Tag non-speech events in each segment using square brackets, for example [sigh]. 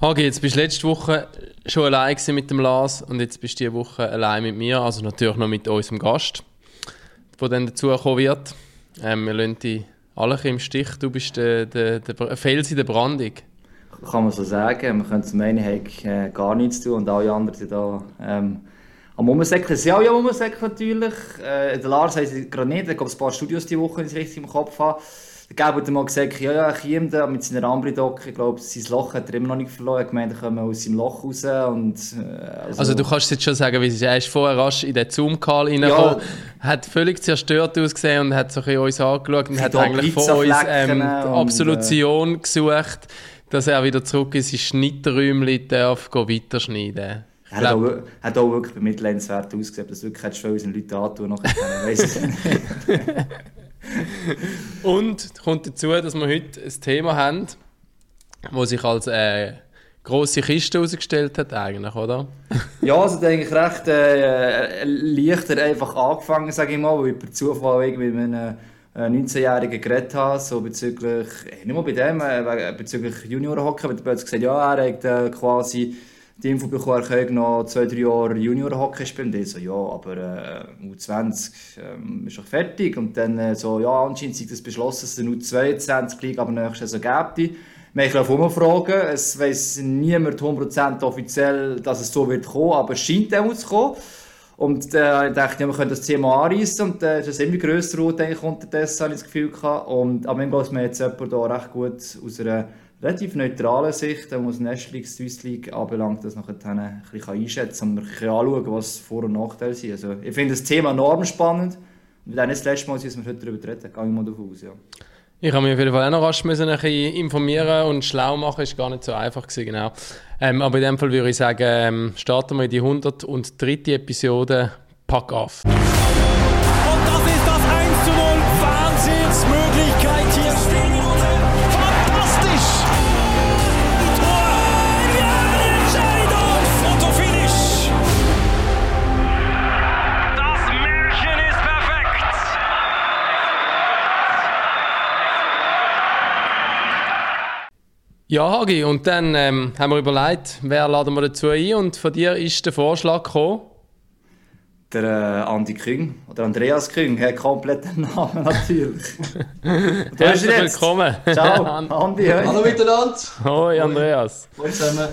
Hagi, jetzt bist du letzte Woche schon allein mit dem Lars und jetzt bist du diese Woche allein mit mir, also natürlich noch mit unserem Gast, der dann dazukommen wird. Ähm, wir lassen dich alle im Stich. Du bist der, der, der Fels in der Brandung. Kann man so sagen. Man könnte meinen, ich äh, gar nichts tun und alle anderen sind da ähm, am sind auch ja Umsäckeln natürlich. Äh, der Lars hat gerade nicht. Ich glaube, ein paar Studios diese Woche, wenn ich es richtig im Kopf habe. Der hat mal gesagt, ja, ja, ich komme da mit seiner Ambridok, ich glaube, sein Loch hat er immer noch nicht verloren. Er hat gemeint, er komme aus seinem Loch raus. Und, äh, also, also, du kannst jetzt schon sagen, wie es ist. Er ist vorher rasch in den Zoom-Call reingekommen, ja. hat völlig zerstört ausgesehen und hat sich uns angeschaut und hat eigentlich von uns ähm, die Absolution und, äh, gesucht, dass er wieder zurück in sein Schnitträumchen darf weiterschneiden er hat, auch, hat auch wirklich bemitleidenswert ausgesehen, dass wirklich hättest du unseren Leuten antun nachher. [laughs] [laughs] [laughs] Und kommt dazu, dass wir heute ein Thema haben, das sich als äh, grosse Kiste herausgestellt hat, eigentlich, oder? [laughs] ja, es hat eigentlich recht äh, leichter einfach angefangen, sage ich mal, weil ich per Zufall irgendwie mit einem 19-Jährigen geredet habe, so bezüglich, äh, nicht mal bei dem, äh, bezüglich Juniorenhockey, weil er plötzlich gesagt ja, er hat äh, quasi die Info bekommen, er könnte noch zwei, drei Jahre Junior-Hockey spielen. Und ich so, ja, aber äh, U20 äh, ist doch fertig. Und dann äh, so, ja, anscheinend ist das beschlossen, dass es eine U22-Liga aber nächstes Jahr so gibt. Wir haben auch fragen. Es weiß niemand 100% offiziell, dass es so wird kommen, aber es scheint auch zu kommen. Und äh, ich dachte, ja, wir können das Thema anreißen und äh, ist immer grösser Route unterdessen, habe ich das Gefühl gehabt. Und am Ende geht mir jetzt jemand hier recht gut aus einer relativ neutralen Sicht, was National League, Swiss League anbelangt, das nachher ein bisschen einschätzen und man kann anschauen, was Vor- und Nachteile sind. Also, ich finde das Thema enorm spannend. Und wenn nicht das letzte Mal dass wir heute darüber reden, gehe ich mal davon aus. Ja. Ich habe mich auf jeden Fall auch noch rasch müssen ein bisschen informieren und schlau machen, ist gar nicht so einfach gewesen, genau. Ähm, aber in dem Fall würde ich sagen, ähm, starten wir in die 103. Episode. Pack auf! Ja, Hagi, und dann ähm, haben wir überlegt, wer laden wir dazu ein und von dir ist der Vorschlag gekommen? Der äh, Andi Küng oder Andreas Küng, hat kompletten Namen [laughs] natürlich. Herzlich willkommen. Ciao, [laughs] Andi. Hallo miteinander. Hoi, Andreas. Hallo zusammen.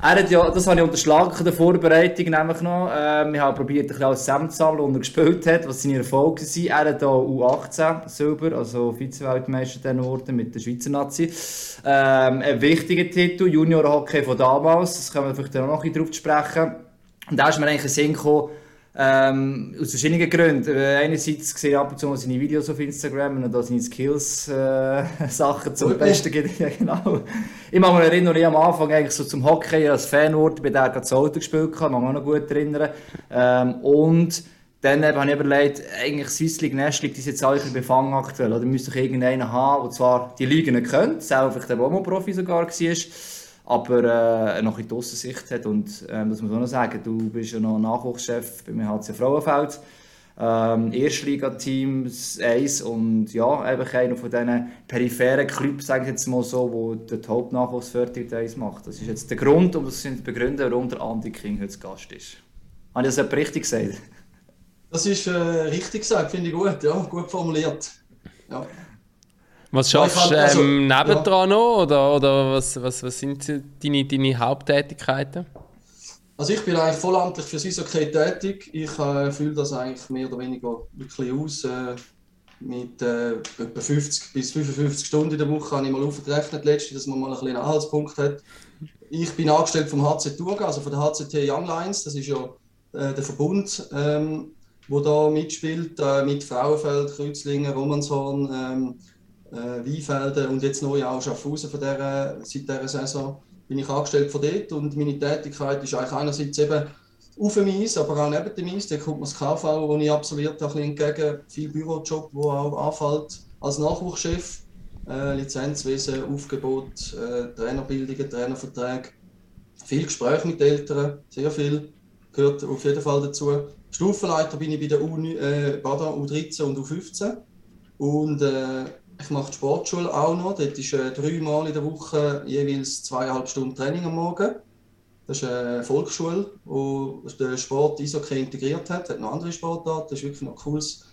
Er hat ja, das habe ich unterschlagen in der Vorbereitung nämlich noch. Ähm, ich habe probiert, ein bisschen alles zusammenzusammeln, und er gespielt hat, was seine Erfolge waren. Er hat hier U18 Silber, also Vize-Weltmeister geworden mit der Schweizer Nazi. Ähm, ein wichtiger Titel, Junior-Hockey von damals, das können wir vielleicht auch noch ein bisschen drauf sprechen. Und da ist mir eigentlich ein Sinn gekommen, ähm, aus verschiedenen Gründen. Äh, einerseits sehe ich ab und zu mal seine Videos auf Instagram und da seine Skills-Sachen äh, [laughs] zum okay. Besten gibt. [laughs] ja, genau. Ich mag mich erinnern, ich am Anfang eigentlich so zum Hockey als Fanort bei der das Auto gespielt habe, mag mich auch noch gut erinnern. Ähm, und dann habe ich überlegt, eigentlich Swiss League, National League, die sind jetzt alle in Befang aktuell. Oder müsste ich irgendeinen haben, der zwar die Ligen nicht kennt, selber vielleicht auch mal Profi sogar war, aber äh, noch in die Aussicht hat. Und äh, das muss man auch noch sagen, du bist ja noch Nachwuchschef beim HC Frauenfeld. Ähm, Erstliga-Teams 1 und ja, einfach einer von diesen peripheren Clubs, sage ich jetzt mal so, wo der Hauptnachwuchsförderung 1 macht. Das ist jetzt der Grund, um das zu begründen, warum der Andi King heute Gast ist. Habe ich das richtig gesagt? Das ist äh, richtig gesagt, finde ich gut, ja, gut formuliert. Ja. Was schaffst du also, ähm, nebendran ja. noch oder, oder was, was, was sind deine, deine Haupttätigkeiten? Also ich bin eigentlich vollamtlich für Eishockey tätig. Ich äh, fühle das eigentlich mehr oder weniger wirklich aus. Äh, mit äh, etwa 50 bis 55 Stunden in der Woche habe ich mal aufgerechnet, letzte, dass man mal einen kleinen Anhaltspunkt hat. Ich bin angestellt vom HC Thurgau, also von der HCT Young Lions. Das ist ja äh, der Verbund, ähm, wo da mitspielt, äh, mit Frauenfeld, Kreuzlingen, Romanshorn, ähm, äh, Weinfelden und jetzt neu auch Schaffhausen von dieser, seit dieser Saison bin ich angestellt von dort und meine Tätigkeit ist eigentlich einerseits eben auf dem Eis, aber auch neben dem Eis. Da kommt mir das KV, das ich absolviert habe, entgegen. Viel Bürojob, der auch anfällt als Nachwuchschef. Äh, Lizenzwesen, Aufgebot, äh, Trainerbildungen, Trainerverträge. Viel Gespräche mit Eltern, sehr viel. Gehört auf jeden Fall dazu. Stufenleiter bin ich bei der U, äh, U13 und U15. Und äh, ich mache die Sportschule auch noch. Dort ist äh, dreimal in der Woche jeweils zweieinhalb Stunden Training am Morgen. Das ist eine Volksschule, wo der Sport Eishockey integriert hat. hat noch andere Sportarten. Das ist wirklich ein cooles,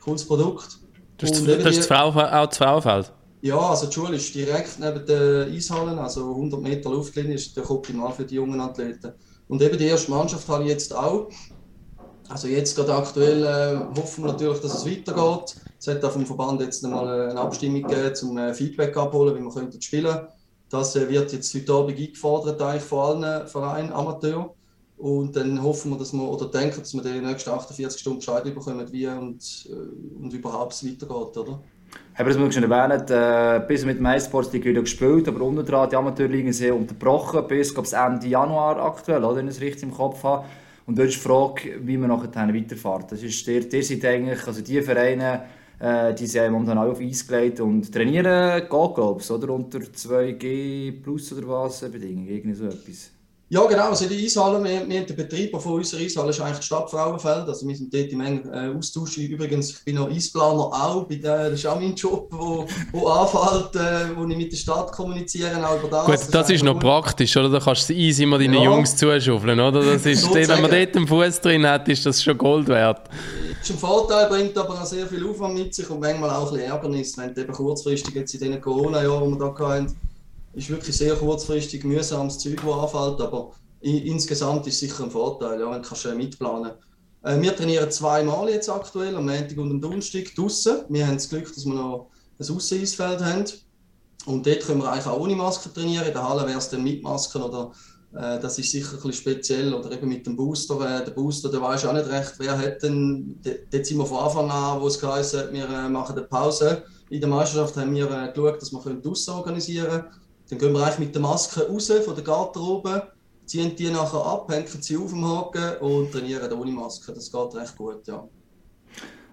cooles Produkt. Das ist, das, das Frau, auch das Frauenfeld? Ja, also die Schule ist direkt neben den Eishallen, also 100 Meter Luftlinie ist der optimal für die jungen Athleten. Und eben die erste Mannschaft habe ich jetzt auch. Also jetzt gerade aktuell äh, hoffen wir natürlich, dass es weitergeht. Es hat vom Verband jetzt äh, eine Abstimmung gegeben, um äh, Feedback abholen, wie wir könnten spielen. Das äh, wird jetzt heute Abend eingefordert eigentlich von allen Vereinen, Amateur. Und dann hoffen wir, dass wir, oder denken, dass wir in den nächsten 48 Stunden Bescheid bekommen, wie und, äh, und überhaupt es weitergeht, oder? Haben wir das schon erwähnt, äh, bis mit MySports League wieder gespielt, aber unten dran die Amateurligen sehr unterbrochen, bis glaub, Ende Januar aktuell, oder, wenn ich es richtig im Kopf habe. Und dort ist die Frage, wie man nachher weiterfährt. Das ist, der, der sind eigentlich, also die Vereine, äh, die sind momentan alle auf Eis gelegt und trainieren geht, glaube ich, oder? Unter 2G plus oder was, Bedingungen, irgendwie so etwas. Ja, genau. Also die Eishalle, wir, wir haben den Betrieb von unserer Eishalle ist eigentlich die Stadt Frauenfeld. Also wir sind dort im engen äh, Austausch. Übrigens, ich bin noch Eisplaner auch. Bei der, das ist auch mein Job, wo, wo anfällt, äh, wo ich mit der Stadt kommuniziere, auch über das. Gut, das, das ist, noch praktisch, oder? Da kannst du das Eis immer deinen ja. Jungs zuschaufeln, oder? Das ist, [laughs] so wenn man dort einen Fuß drin hat, ist das schon Gold wert. Ist ein Vorteil, bringt aber auch sehr viel Aufwand mit sich und manchmal auch ein bisschen Ärgernis, wenn du eben kurzfristig jetzt in den Corona-Jahren, die wir hier hatten, ist wirklich sehr kurzfristig mühsames Zeug, das anfällt, aber insgesamt ist es sicher ein Vorteil, ja, wenn du äh, mitplanen äh, Wir trainieren zweimal jetzt aktuell, am Montag und am Donnerstag draußen. Wir haben das Glück, dass wir noch ein Ausseeisfeld haben. Und dort können wir eigentlich auch ohne Maske trainieren. In der Halle wäre es dann mit Masken oder das ist sicher ein bisschen speziell. Oder eben mit dem Booster. Äh, der Booster, der weiß auch nicht recht, wer hat denn. Dort sind wir von Anfang an, wo es geheißen hat, wir äh, machen eine Pause. In der Meisterschaft haben wir äh, geschaut, dass wir draußen organisieren können. Dann gehen wir eigentlich mit der Maske raus von der Garderobe, ziehen die nachher ab, hängen sie auf dem Haken und trainieren ohne Maske. Das geht recht gut, ja.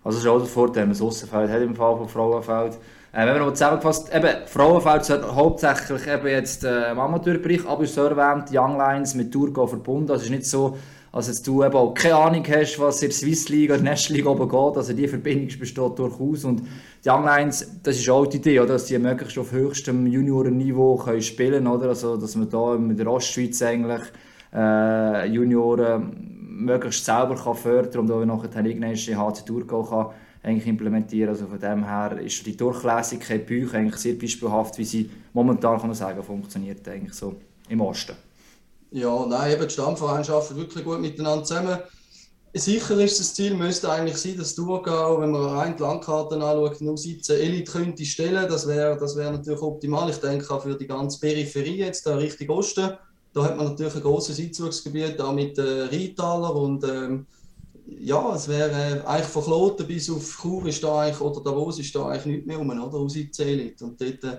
Also das ist auch der Vorteil, wenn man das Aussenfeld hat im Fall von Frauenfeld. Äh, wenn man noch zusammengefasst, eben, Frauenfeld hauptsächlich eben jetzt äh, im Amateurbereich, aber so erwähnt, Young Lines mit Tourgo verbunden. Also es ist nicht so, also dass du eben auch keine Ahnung hast, was in der Swiss League oder National League oben geht. Also die Verbindung besteht durchaus. Und die Young Lines, das ist auch die Idee, oder? dass die möglichst auf höchstem Juniorenniveau können spielen können. Also dass man da in der Ostschweiz eigentlich äh, Junioren möglichst selber kann fördern und auch nachher irgendwann die HC Tour kann eigentlich implementieren. Also von dem her ist die Durchlässigkeit bei euch eigentlich sehr beispielhaft, wie sie momentan kann man sagen, funktioniert eigentlich so im Osten. Ja, nein, eben die Stammvereine arbeiten wirklich gut miteinander zusammen. Sicher ist das Ziel, müsste eigentlich sein, dass Thurgau, wenn man rein die Landkarten anschaut, nur 17 Elite könnte stellen. Das wäre das wär natürlich optimal. Ich denke auch für die ganze Peripherie jetzt, da Richtung Osten. Da hat man natürlich ein großes Einzugsgebiet, auch mit äh, Rheintaler und ähm, ja, es wäre äh, eigentlich von Kloten bis auf Chur ist da eigentlich, oder Davos ist da eigentlich nichts mehr rum, oder? Aus 17 Elite. Und dort, äh,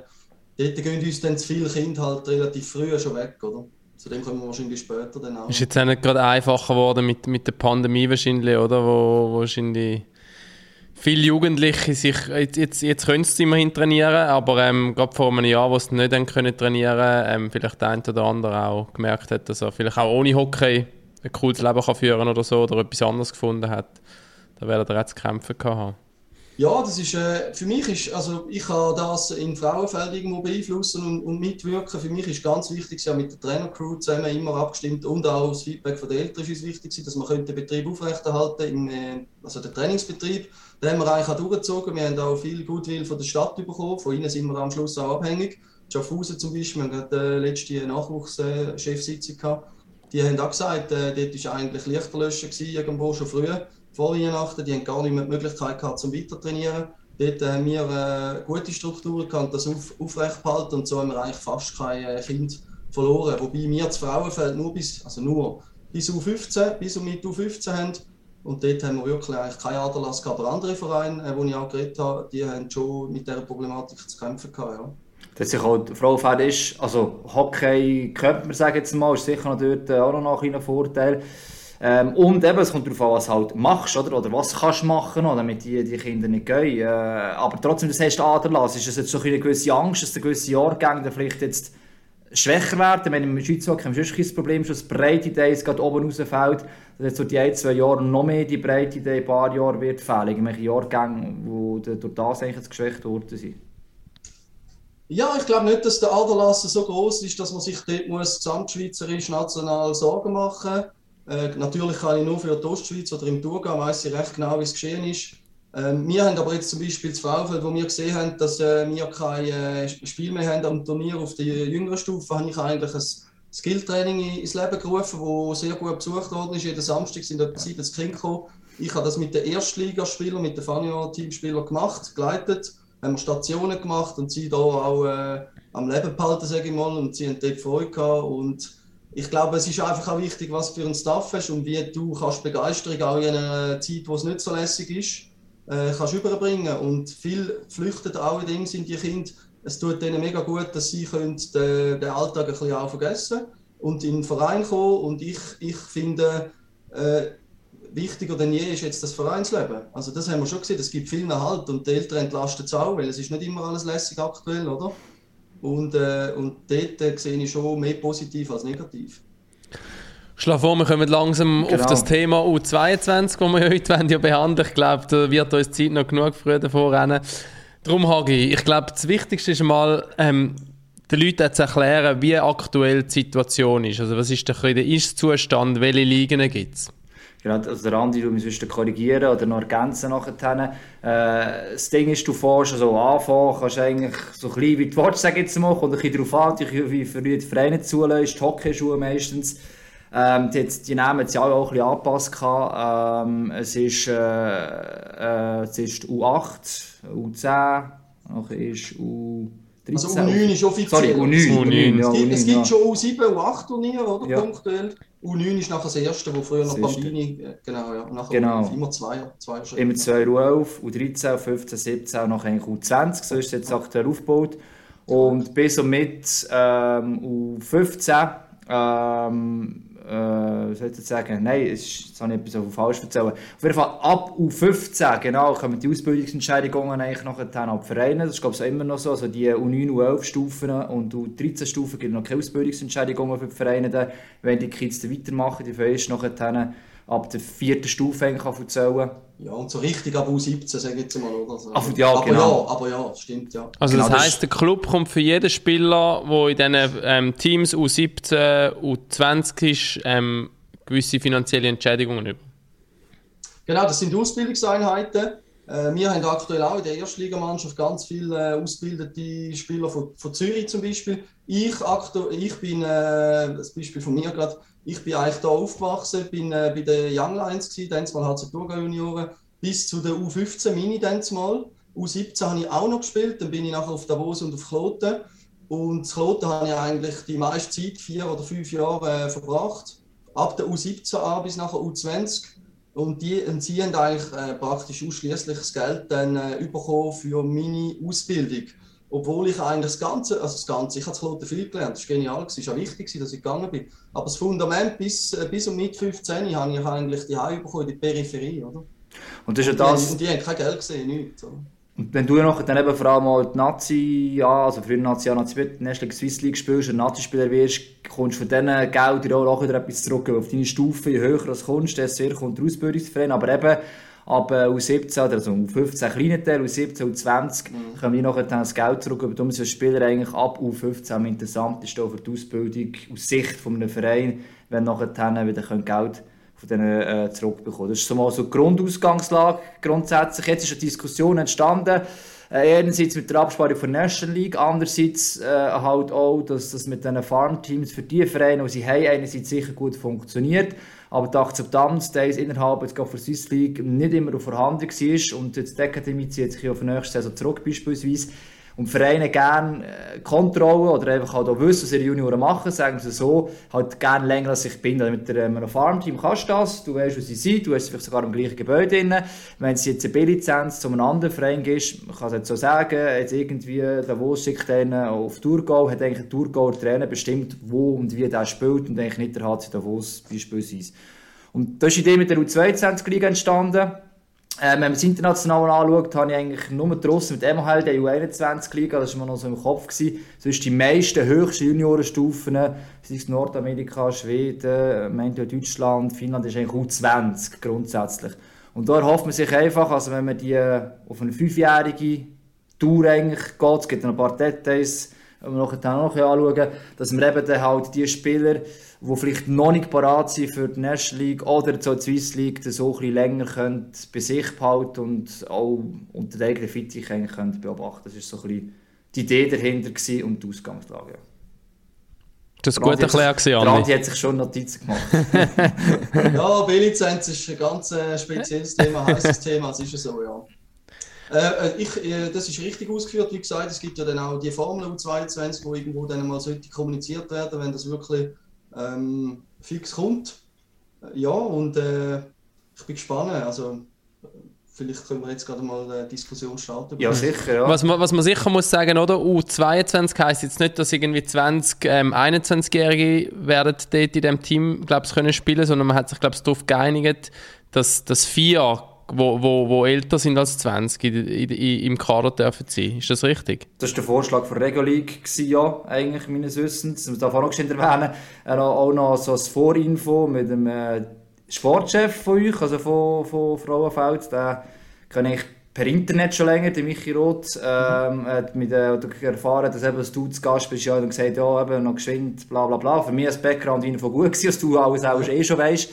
dort gehen uns dann zu viele Kinder halt relativ früh schon weg, oder? Zu dem kommen wir wahrscheinlich später dann auch. Ist jetzt auch nicht gerade einfacher geworden mit, mit der Pandemie wahrscheinlich, oder? Wo, wo wahrscheinlich viele Jugendliche sich, jetzt, jetzt können sie immerhin trainieren, aber ähm, gerade vor einem Jahr, wo sie nicht können trainieren ähm, vielleicht der eine oder andere auch gemerkt hat, dass er vielleicht auch ohne Hockey ein cooles Leben kann führen oder so, oder etwas anderes gefunden hat, da wäre er jetzt zu kämpfen gehabt ja, das ist, äh, für mich ist, also ich kann das im Frauenfeld irgendwo beeinflussen und, und, mitwirken. Für mich ist ganz wichtig, ja mit der Trainercrew zusammen immer abgestimmt und auch das Feedback von den Eltern ist wichtig, dass man den Betrieb aufrechterhalten im, äh, also den Trainingsbetrieb. Den haben wir eigentlich auch durchgezogen. Wir haben auch viel Gutwill von der Stadt bekommen. Von ihnen sind wir am Schluss auch abhängig. Schaffhausen zum Beispiel, wir hatten äh, letzte Nachwuchschefsitzung gehabt. Die haben auch gesagt, äh, dort war eigentlich Lichterlöschen irgendwo schon früher vor Weihnachten, die haben gar nicht mehr die Möglichkeit gehabt, zum weiter trainieren. Dort haben wir äh, gute Strukturen gehabt, das auf, aufrechtzuerhalten und so haben wir eigentlich fast kein äh, Kind verloren. Wobei wir das Frauenfeld nur bis, also nur bis U15, bis und mit U15 haben. Und dort haben wir wirklich eigentlich keinen Aderlass gehabt. Aber andere Vereine, äh, die ich auch geredet habe, die haben schon mit dieser Problematik zu kämpfen gehabt. Ja. Dass sich auch Frauenfeld ist, also Hockey könnte man sagen jetzt mal, ist sicher noch äh, auch noch ein Vorteil. Ähm, und eben, es kommt darauf an, was du halt machst, oder, oder was kannst du machen, oder, damit die, die Kinder nicht gehen. Äh, aber trotzdem, das hast du Aderlass. Ist es jetzt so eine gewisse Angst, dass der gewisse Jahrgänge vielleicht jetzt schwächer werden? Wenn im Schweizhockey haben wir schon das Problem, dass die Breite Days gerade oben rausfällt, dass jetzt so die ein, zwei Jahre noch mehr die Breite Day ein paar Jahre wird fehlen. Irgendwelche Jahrgänge, die durch das eigentlich geschwächt worden sind. Ja, ich glaube nicht, dass der Aderlass so groß ist, dass man sich dort muss gesamtschweizerisch national Sorgen machen. Äh, natürlich kann ich nur für die Ostschweiz oder im Thurgau, weiß ich recht genau, wie es geschehen ist. Ähm, wir haben aber jetzt zum Beispiel das Frauenfeld, wo wir gesehen haben, dass äh, wir kein äh, Spiel mehr haben am Turnier auf der jüngeren Stufe, habe ich eigentlich ein Skilltraining ins Leben gerufen, das sehr gut besucht worden ist. Jeden Samstag sind etwa 70 Kinder gekommen. Ich habe das mit den Erstligaspielern, mit den Fanio-Teamspielern gemacht, geleitet haben wir Stationen gemacht und sie da auch äh, am Leben behalten, sage ich mal, und sie haben dort Freude gehabt. Und ich glaube, es ist einfach auch wichtig, was du für einen Staff hast und wie du kannst Begeisterung auch in einer Zeit, wo es nicht so lässig ist, äh, kannst überbringen. Und viel flüchten allerdings in die Kinder. Es tut denen mega gut, dass sie können den, den Alltag ein bisschen auch vergessen und in den Verein kommen. Und ich, ich finde, äh, wichtiger denn je ist jetzt das Vereinsleben. Also das haben wir schon gesehen, es gibt viel Halt und die Eltern entlasten es auch, weil es ist nicht immer alles lässig aktuell, oder? Und, äh, und dort äh, sehe ich schon mehr positiv als negativ. Schlaf vor, wir kommen langsam genau. auf das Thema U22, das wir [laughs] heute ja behandeln Ich glaube, da wird uns Zeit noch genug früher davor rennen. Darum, Hagi, ich glaube, das Wichtigste ist mal, ähm, den Leuten zu erklären, wie aktuell die Situation ist. Also was ist der, der Ist-Zustand, welche Ligen gibt es? Genau, also der Andi, du müsstest korrigieren oder noch ergänzen nachher. Äh, das Ding ist, du fährst also anfangen, kannst eigentlich so klein wie du willst, sag jetzt mal, und ein bisschen darauf an, wie für die Vereine zulässt, Hockeyschuhe meistens. Ähm, die, die Namen haben sich auch ein bisschen angepasst. Ähm, es, ist, äh, äh, es ist U8, U10, noch ist U... 13, also U9 ist offiziell. Sorry, U9. U9, U9 ja, es gibt, es gibt ja. schon U7, U8 Turniere, oder? Ja. Punktuell. U9 ist nachher das erste, wo früher noch Bambini, äh, genau, ja. Nachher genau. immer zwei, zwei Immer zwei U11, U13, U15, U17 und nachher U20, so ist es jetzt aktuell aufgebaut. Und bis und mit ähm, U15 ähm, äh, soll ich sagen, nein, jetzt habe ich etwas so falsch erzählt. Auf jeden Fall ab U15, genau, kommen die Ausbildungsentscheidungen eigentlich noch ab Vereinen. Das ist glaube ich immer noch so. Also die U9, U11 Stufen und U13 Stufen gibt noch keine Ausbildungsentscheidungen für die Vereine. Wenn die Kids weitermachen, die Vereine noch ab der vierten Stufe eigentlich erzählen. Ja, und so richtig ab U17, sage ich jetzt mal, oder? So. Also, ja, aber genau. ja, aber ja, stimmt, ja. Also genau, das heisst, der Club kommt für jeden Spieler, der in diesen ähm, Teams U17, U20 ist, ähm, gewisse finanzielle Entschädigungen über. Genau, das sind Ausbildungseinheiten. Äh, wir haben aktuell auch in der Erstligamannschaft ganz viele äh, ausgebildete Spieler von, von Zürich zum Beispiel. Ich, ich bin, äh, das Beispiel von mir gerade, ich bin eigentlich da aufgewachsen, bin äh, bei den Young Lions gewesen, dann mal Thurgau Junioren, bis zu der U15 Mini mal. U17 habe ich auch noch gespielt, dann bin ich nachher auf Davos und auf Kloten. Und in Kloten habe ich eigentlich die meiste Zeit, vier oder fünf Jahre, äh, verbracht. Ab der U17 an bis nachher U20. Und, die, und sie haben eigentlich äh, praktisch ausschließlich das Geld dann äh, bekommen für meine Ausbildung. Obwohl ich eigentlich das Ganze, also das Ganze, ich habe das Kloten viel gelernt, das war genial, es war auch wichtig, dass ich gegangen bin. Aber das Fundament bis, äh, bis um mit 15 habe ich eigentlich die Heim bekommen, die Peripherie, oder? Und das ist ja das... Die, die, die haben kein Geld gesehen, nichts. Oder? Und wenn du noch dann eben vor allem mal die Nazi, ja, also früher Nazi, ja, Nazi National Swiss League spielst und Nazi-Spieler wirst, kommst du von diesen Geldern auch wieder etwas zurück. Auf deine Stufe, je höher du kommst, desto höher kommt der Ausbildungsverein. Aber eben, ab äh, U17 oder also U15 kleinen Teil, U17, U20 mhm. können wir nachher dann das Geld zurück. Aber darum ist ein Spieler eigentlich ab U15 am interessantesten für die Ausbildung aus Sicht von einem Verein, wenn nachher dann wieder Geld von denen äh, zurückbekommen. Das ist so mal so die Grundausgangslage grundsätzlich. Jetzt ist eine Diskussion entstanden, äh, einerseits mit der Absprache von National League, andererseits äh, halt auch, dass das mit diesen Farmteams für die Vereine, die sie haben, einerseits sicher gut funktioniert aber die Akzeptanz die innerhalb jetzt für Swiss League nicht immer vorhanden war. Und jetzt die Akademie zieht sich auf die nächste Saison zurück beispielsweise und Vereine gerne äh, Kontrolle oder einfach halt auch wissen, was ihre Junioren machen, sagen sie so, halt gerne länger als ich bin. Also mit einem Farmteam kannst du das, du weißt, wo sie sind, du hast sie vielleicht sogar im gleichen Gebäude drin. Wenn sie jetzt eine B-Lizenz zu einem anderen Verein gibst, man kann es so sagen, jetzt irgendwie Davos schickt einen auf Thurgau, hat eigentlich ein Thurgauer Trainer bestimmt, wo und wie der spielt und eigentlich nicht der HC Davos beispielsweise. Und da ist die Idee mit der U22-Liga entstanden. Äh, wenn man es international anschaut, habe ich eigentlich nur draussen mit MHL der U21-Liga, das war mir noch so im Kopf. Gewesen. Sonst die meisten höchsten Juniorenstufen, sei es Nordamerika, Schweden, meint Deutschland, Finnland, ist eigentlich U20 grundsätzlich. Und da erhofft man sich einfach, also wenn man die auf eine fünfjährige Tour eigentlich geht. Es gibt noch ein paar Details, die wir noch anschauen dass wir eben dann halt die Spieler, die vielleicht noch nicht parat sind für die National League oder zur Swiss League, so ein bisschen länger können bei sich behalten und auch unter der eigenen Fittich eigentlich können beobachten Das war so ein bisschen die Idee dahinter und die Ausgangslage. Ja. Das ist gut erklärt, Andi. hat sich schon Notizen gemacht. [laughs] [laughs] ja, Billizenz ist ein ganz äh, spezielles Thema, heißes Thema, das ist ja so, ja. Äh, äh, ich, äh, das ist richtig ausgeführt, wie gesagt, es gibt ja dann auch die Formel U22, wo irgendwo dann mal sollte kommuniziert werden, wenn das wirklich ähm, fix kommt. Ja, und äh, ich bin gespannt, also Vielleicht können wir jetzt gerade mal eine Diskussion starten. Ja, sicher. Ja. Was, man, was man sicher muss sagen, oder? U22 heisst jetzt nicht, dass irgendwie 20, ähm, 21-Jährige werden dort in diesem Team, glaube ich, können spielen, sondern man hat sich, glaube ich, darauf geeinigt, dass, dass vier wo, wo, wo älter sind als 20 in, in, im Kader dürfen sein. Ist das richtig? Das war der Vorschlag von League, ja, eigentlich meines Wissens. Das darf auch noch erwähnen. Er hat auch noch so ein Vorinfo mit dem äh, Sportchef von euch, also von, von Frauenfeld. Den kenne ich per Internet schon länger, der Michi Roth. Ähm, hat mit, äh, erfahren, dass, eben, du zu Gast bist ja, und gesagt ja, eben, noch geschwind, bla bla bla. Für mich als Background-Info gut gewesen, dass du alles auch eh schon weißt.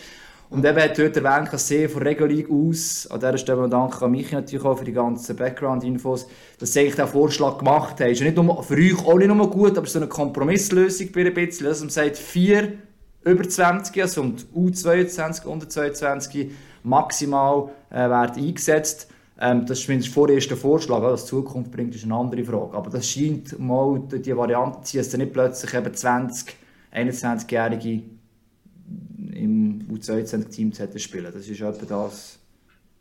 Und eben hat heute erwähnt, dass sie von League aus, an dieser Stelle danke an mich natürlich auch für die ganzen Background-Infos, dass sie eigentlich den Vorschlag gemacht haben. Ist ja nicht nur für euch auch nicht nur gut, aber so eine Kompromisslösung bei ein bisschen, dass man sagt, vier über 20, also und U22, unter 22 maximal äh, werden eingesetzt. Ähm, das ist zumindest vorerst der Vorschlag, was die Zukunft bringt, ist eine andere Frage. Aber das scheint mal die Variante zu sein, dass dann nicht plötzlich eben 20, 21-Jährige im U22-Team spielen. Das ist etwa das.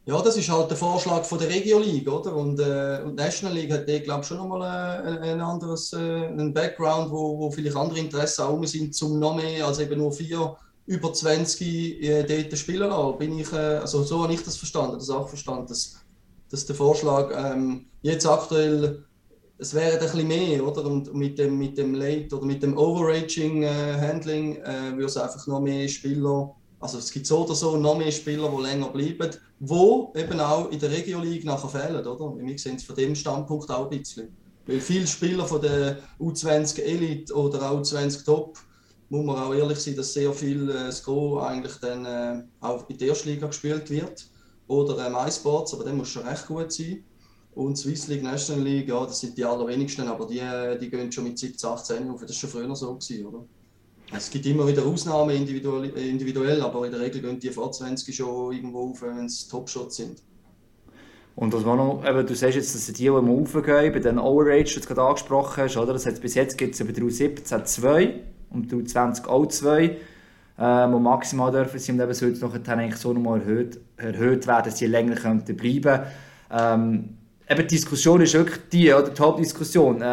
Ja, das ist halt der Vorschlag von der Regio League, oder? Und, äh, und National League hat, glaube ich, schon nochmal ein, ein anderes äh, einen Background, wo, wo vielleicht andere Interessen auch sind, zum noch mehr als eben nur vier über 20 äh, dort spielen lassen. Bin ich, äh, also so habe ich das verstanden, das auch verstanden, dass, dass der Vorschlag ähm, jetzt aktuell es wäre ein bisschen mehr, oder? Und mit dem, mit dem Late oder mit dem Overraging äh, äh, würde es einfach noch mehr Spieler, also es gibt so oder so noch mehr Spieler, die länger bleiben, wo eben auch in der Regio League nachher fehlen, oder? Wir sehen es von dem Standpunkt auch ein bisschen. Weil viele Spieler von der U20 Elite oder auch U20 Top, muss man auch ehrlich sein, dass sehr viel äh, Score eigentlich dann äh, auch in der ersten Liga gespielt wird. Oder ähm, iSports, aber dann muss schon recht gut sein. Und Swiss League, National League, ja, das sind die allerwenigsten, aber die, die gehen schon mit 17, 18 auf. Das war schon früher so, gewesen, oder? Es gibt immer wieder Ausnahmen individuell, individuell, aber in der Regel gehen die vor 20 schon irgendwo auf, wenn es Top-Shots sind. Und was man noch, eben, du sagst jetzt, dass die, die immer aufgehen, bei den Overage, die du gerade angesprochen hast, oder? Das hat, bis jetzt gibt es bei der U17 2 und der U20 auch 2, ähm, wo maximal dürfen sie, und eben sollte nachher eigentlich so erhöht, erhöht werden, dass sie länger könnten bleiben ähm, eben die Diskussion ist wirklich die, oder? Die Hauptdiskussion, äh,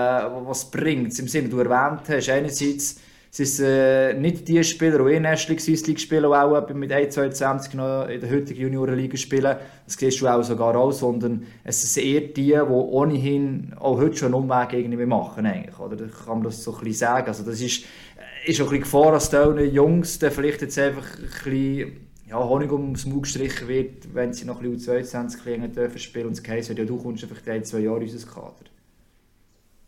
was bringt es im Sinne, du erwähnt hast, einerseits sind es äh, nicht die Spieler, die in der ersten League spielen, die auch mit 1,22 noch in der heutigen Juniorenliga spielen, das siehst du auch sogar auch, sondern es sind eher die, die ohnehin auch heute schon einen Umweg irgendwie machen, eigentlich, oder? Da kann man das so ein bisschen sagen, also das ist, ist auch ein bisschen Gefahr, dass die Jungs vielleicht jetzt einfach ein bisschen ja, Honig ums Maul gestrichen wird, wenn sie noch ein bisschen U22 klingen dürfen spielen und es heisst, ja, du kommst einfach ein, zwei Jahre in unser Kader.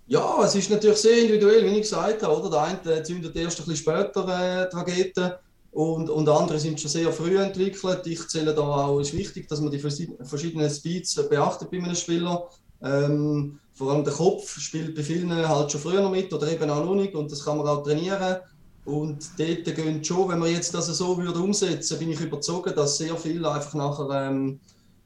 Ja, es ist natürlich sehr individuell, wie ich gesagt habe. Oder? Der eine zündet erst ein bisschen später äh, Trageten und, und andere sind schon sehr früh entwickelt. Ich zähle da auch, es ist wichtig, dass man die verschiedenen Speeds beachtet bei einem Spieler. Ähm, vor allem der Kopf spielt bei vielen halt schon früher noch mit oder eben auch noch nicht und das kann man auch trainieren. Und dort gehen schon, wenn man jetzt das so würde umsetzen bin ich überzeugt, dass sehr viele einfach nachher ähm,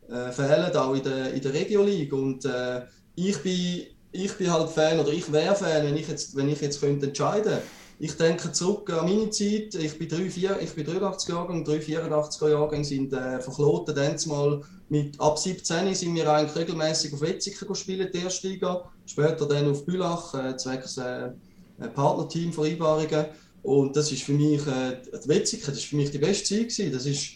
äh, fehlen, auch in der, in der Regio League. Und äh, ich, bin, ich bin halt Fan, oder ich wäre Fan, wenn ich jetzt, wenn ich jetzt könnte entscheiden. Ich denke zurück an meine Zeit, ich bin, 3, 4, ich bin 83 Jahrgang, 3 84er Jahrgang sind äh, verkloten, dann mit ab 17 sind wir eigentlich regelmäßig auf Wetzikon gespielt, die erste Liga, später dann auf Bülach, äh, zwecks äh, Partnerteam-Vereinbarungen. Und das ist für mich, äh, die Wetzikon, das ist für mich die beste Zeit gewesen. Das ist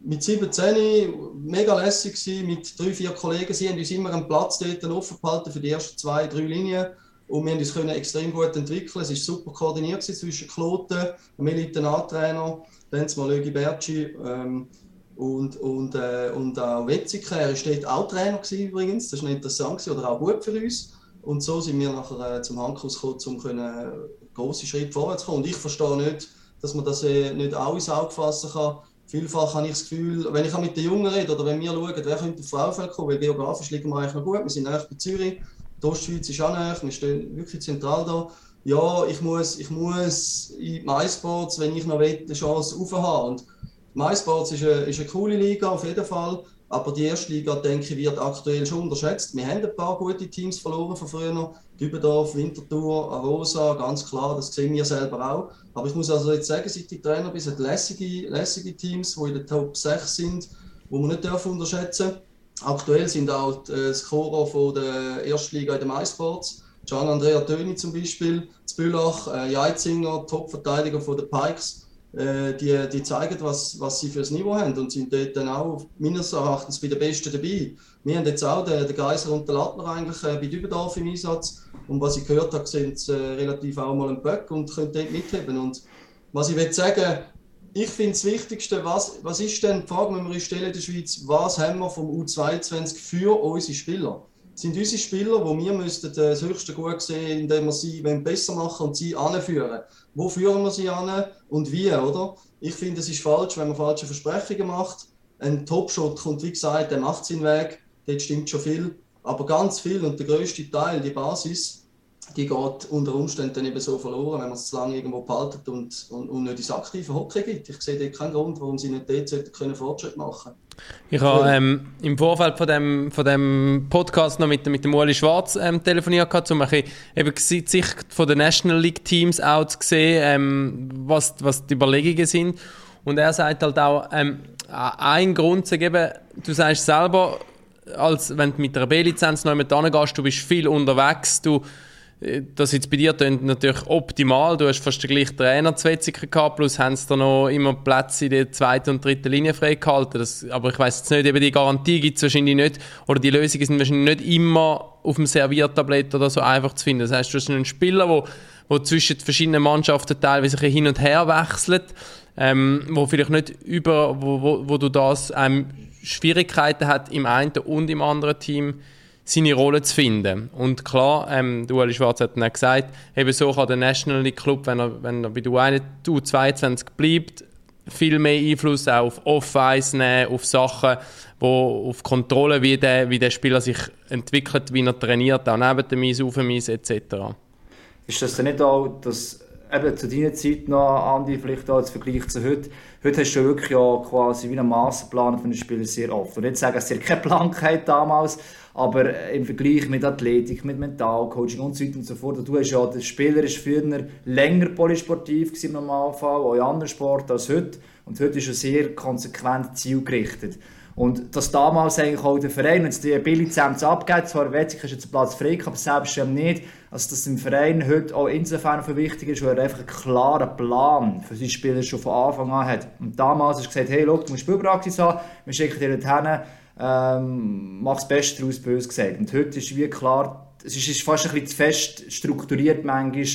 mit 17 mega lässig gewesen, mit drei, vier Kollegen. Sie haben uns immer einen Platz dort offen gehalten für die ersten zwei, drei Linien. Und wir haben uns extrem gut entwickeln. Es war super koordiniert zwischen Kloten, dem Elite-A-Trainer, dann mal Lögi Berci. Ähm, Und, und, äh, und auch Wetzikon, er war dort auch Trainer gewesen, übrigens, das war interessant gewesen, oder auch gut für uns. Und so sind wir nachher äh, zum Handkurs gekommen, um können, grosse Schritte vorwärts kommen. Und ich verstehe nicht, dass man das äh, nicht auch ins Auge fassen kann. Vielfach habe ich das Gefühl, wenn ich mit den Jungen rede oder wenn wir schauen, wer könnte auf Fraufeld kommen, weil geografisch liegen wir eigentlich noch gut. Wir sind näher bei Zürich, die Ostschweiz ist auch näher, wir stehen wirklich zentral da. Ja, ich muss, ich muss in MySports, wenn ich noch will, eine Chance aufhaben. Und MySports ist eine, ist eine coole Liga, auf jeden Fall. Aber die erste Liga, denke ich, wird aktuell schon unterschätzt. Wir haben ein paar gute Teams verloren von früher. Dübendorf, Winterthur, Arosa, ganz klar, das sehen wir selber auch. Aber ich muss also jetzt sagen, seit ich Trainer bin, sind lässige, lässige Teams, die in der Top 6 sind, die man nicht dürfen unterschätzen Aktuell sind auch die Scorer von der ersten Liga in den MySports. Gian Andrea Töni zum Beispiel, Zbülach, äh, Jeitzinger, Top-Verteidiger von den Pikes äh, die, die zeigen, was, was sie für ein Niveau haben und sind dort dann auch meines Erachtens bei den Besten dabei. Wir haben jetzt auch den, den Geiser und den Lattner eigentlich äh, bei Dübendorf im Einsatz und was ich gehört habe, sind sie äh, relativ auch mal ein Böck und können dort mitheben. Und was ich will sagen, ich finde das Wichtigste, was, was ist denn, die Frage, wenn wir uns stellen in der Schweiz, was haben wir vom U22 für unsere Spieler? Sind unsere Spieler, wo wir müssten das höchste Gut sehen, indem wir sie besser machen und sie anführen. Wo führen wir sie an und wie, oder? Ich finde, es ist falsch, wenn man falsche Versprechungen macht. Ein Topshot kommt, wie gesagt, der macht seinen Weg, dort stimmt schon viel. Aber ganz viel und der größte Teil, die Basis, die geht unter Umständen eben so verloren, wenn man es zu lange irgendwo behaltet und, und, und nicht ins aktive Hockey gibt. Ich sehe dort keinen Grund, warum sie nicht dort können Fortschritt machen Ich habe ähm, im Vorfeld von dem, von dem Podcast noch mit, mit dem Ueli Schwarz ähm, telefoniert, um ein bisschen, eben die Sicht von den National League Teams auch zu sehen, ähm, was, was die Überlegungen sind. Und er sagt halt auch, ähm, ein Grund zu geben, du sagst selber, als wenn du mit einer B-Lizenz noch jemand gehst, du bist viel unterwegs, du das jetzt bei dir natürlich optimal. Du hast fast den gleichen Trainer zu Wetzikon gehabt, plus haben sie da noch immer Plätze in der zweiten und dritten Linie freigehalten. Das, aber ich weiß jetzt nicht, eben die Garantie gibt es wahrscheinlich nicht, oder die Lösungen sind wahrscheinlich nicht immer auf dem Serviertablett oder so einfach zu finden. Das heißt, du hast einen Spieler, wo, wo zwischen verschiedenen Mannschaften teilweise hin und her wechselt, ähm, wo vielleicht nicht über, wo, wo, wo du das ähm, Schwierigkeiten hat im einen und im anderen Team seine Rolle zu finden. Und klar, ähm, Ueli Schwarz hat dann auch gesagt, eben so kann der National League Club, wenn er, wenn er bei der U22 bleibt, viel mehr Einfluss auch auf Off-Ice nehmen, auf Sachen, wo, auf Kontrolle, wie der, wie der Spieler sich entwickelt, wie er trainiert, auch neben dem Eis, auf dem Eis etc. Ist das denn nicht auch, dass eben zu deiner Zeit noch, Andi, vielleicht auch als Vergleich zu heute, heute hast du wirklich ja quasi wie einen Masterplan von den Spielern sehr oft. Und nicht sagen, dass ihr keine Blankheit damals, aber im Vergleich mit Athletik, mit Mentalcoaching und so weiter und so fort, du hast ja, der Spieler ist früher länger polysportiv im Normalfall, auch in anderen Sporten als heute. Und heute ist er sehr konsequent zielgerichtet. Und dass damals eigentlich auch der Verein, jetzt die B-Lizenz abgeht, zwar Wetzig ist jetzt Platz frei, aber selbst nicht, also dass im Verein heute auch insofern für wichtig ist, weil er einfach einen klaren Plan für seine Spieler schon von Anfang an hat. Und damals du gesagt, hey, look, du musst Spielpraxis haben, wir schicken dir dorthin, ähm, mach das Beste daraus, böse gesagt. Und heute ist wie klar, es ist fast ein bisschen zu fest strukturiert manchmal,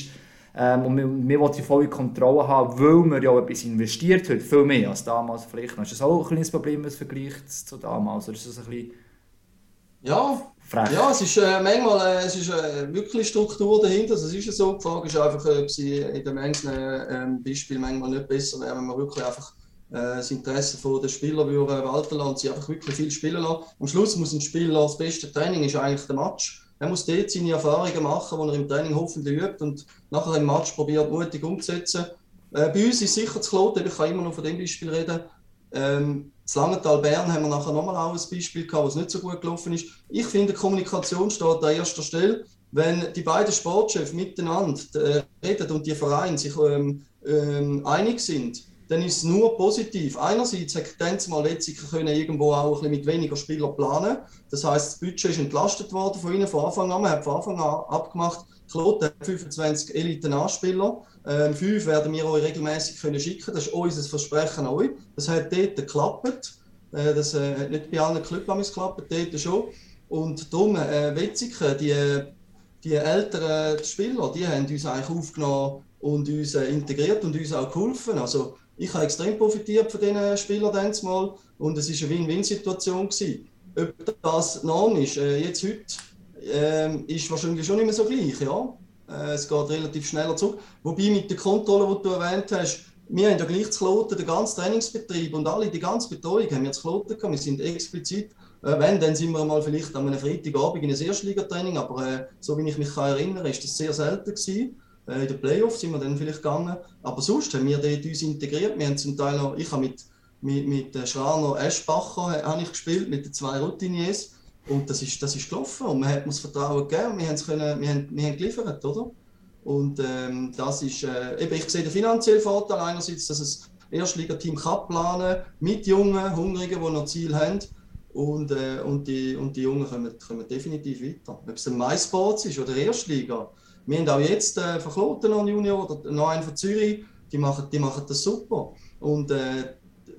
ähm, und wir, wir wollen die volle Kontrolle haben, weil wir ja etwas investiert haben, viel mehr als damals vielleicht. Ist das auch ein kleines Problem, was vergleicht zu damals? Oder ist das ein bisschen ja, frech? Ja, es ist äh, manchmal äh, es ist, äh, wirklich Struktur dahinter. Also, es ist so. Die Frage ist einfach, ob sie in den einzelnen äh, Beispielen manchmal nicht besser wäre, wenn man wirklich einfach äh, das Interesse der Spieler würde walten lassen und sie einfach wirklich viel spielen lassen. Am Schluss muss ein Spieler das beste Training ist eigentlich der Match er muss dort seine Erfahrungen machen, die er im Training hoffentlich übt und nachher im Match probiert, mutig umzusetzen. Äh, bei uns ist sicher zu Kloten, ich kann immer noch von dem Beispiel reden. Ähm, das Langenthal Bern haben wir nachher nochmal auch ein Beispiel gehabt, wo es nicht so gut gelaufen ist. Ich finde, Kommunikation steht an erster Stelle. Wenn die beiden Sportchefs miteinander äh, reden und die Vereine sich ähm, ähm, einig sind, dann ist es nur positiv. Einerseits hat Tenz mal letztlich können irgendwo auch ein bisschen mit weniger Spielern planen. Das heißt, das Budget ist entlastet worden von ihnen von Anfang an. Man hat von Anfang an abgemacht, Kloten hat 25 Elite-Nachspieler. Ähm, fünf werden wir euch regelmäßig können schicken. Das ist unser Versprechen an euch. Das hat dort geklappt. Äh, das äh, hat nicht bei allen Clubs geklappt, dort schon. Und darum, äh, Wetzikon, die die älteren Spieler, die haben uns eigentlich aufgenommen und uns äh, integriert und uns auch geholfen. Also ich habe extrem profitiert von diesen Spielern mal und es war eine Win-Win-Situation. Ob das noch ist, äh, jetzt heute, äh, ist wahrscheinlich schon nicht mehr so gleich. Ja? Äh, es geht relativ schneller zurück. Wobei mit der Kontrolle, die du erwähnt hast, wir haben ja gleich Kloten, den ganzen Trainingsbetrieb und alle, die ganze Betreuung haben wir zu Kloten gehabt. Wir sind explizit, äh, wenn, dann sind wir mal vielleicht an einem Freitagabend in einem Erstligatraining, aber äh, so wie ich mich erinnere, ist das sehr selten gewesen. Äh, in den Playoffs sind wir dann vielleicht gegangen, aber sonst haben wir dort uns integriert. Wir haben zum Teil noch, ich habe mit, mit, mit äh, Schraner Eschbacher habe ich gespielt, mit den zwei Routiniers und das ist, das ist gelaufen und man hat uns Vertrauen gegeben und wir, können, wir, haben, wir haben geliefert, oder? Und ähm, das ist, äh, eben, ich sehe den finanziellen Vorteil einerseits, dass es Erstligateam kann planen mit Jungen, Hungrigen, die noch Ziel haben. Und, äh, und, die, und die Jungen kommen, kommen definitiv weiter. Ob es ein MySports ist oder Erstliga. Wir haben auch jetzt äh, von Kloten noch einen Junior oder noch einen von Zürich, die machen, die machen das super. Und äh,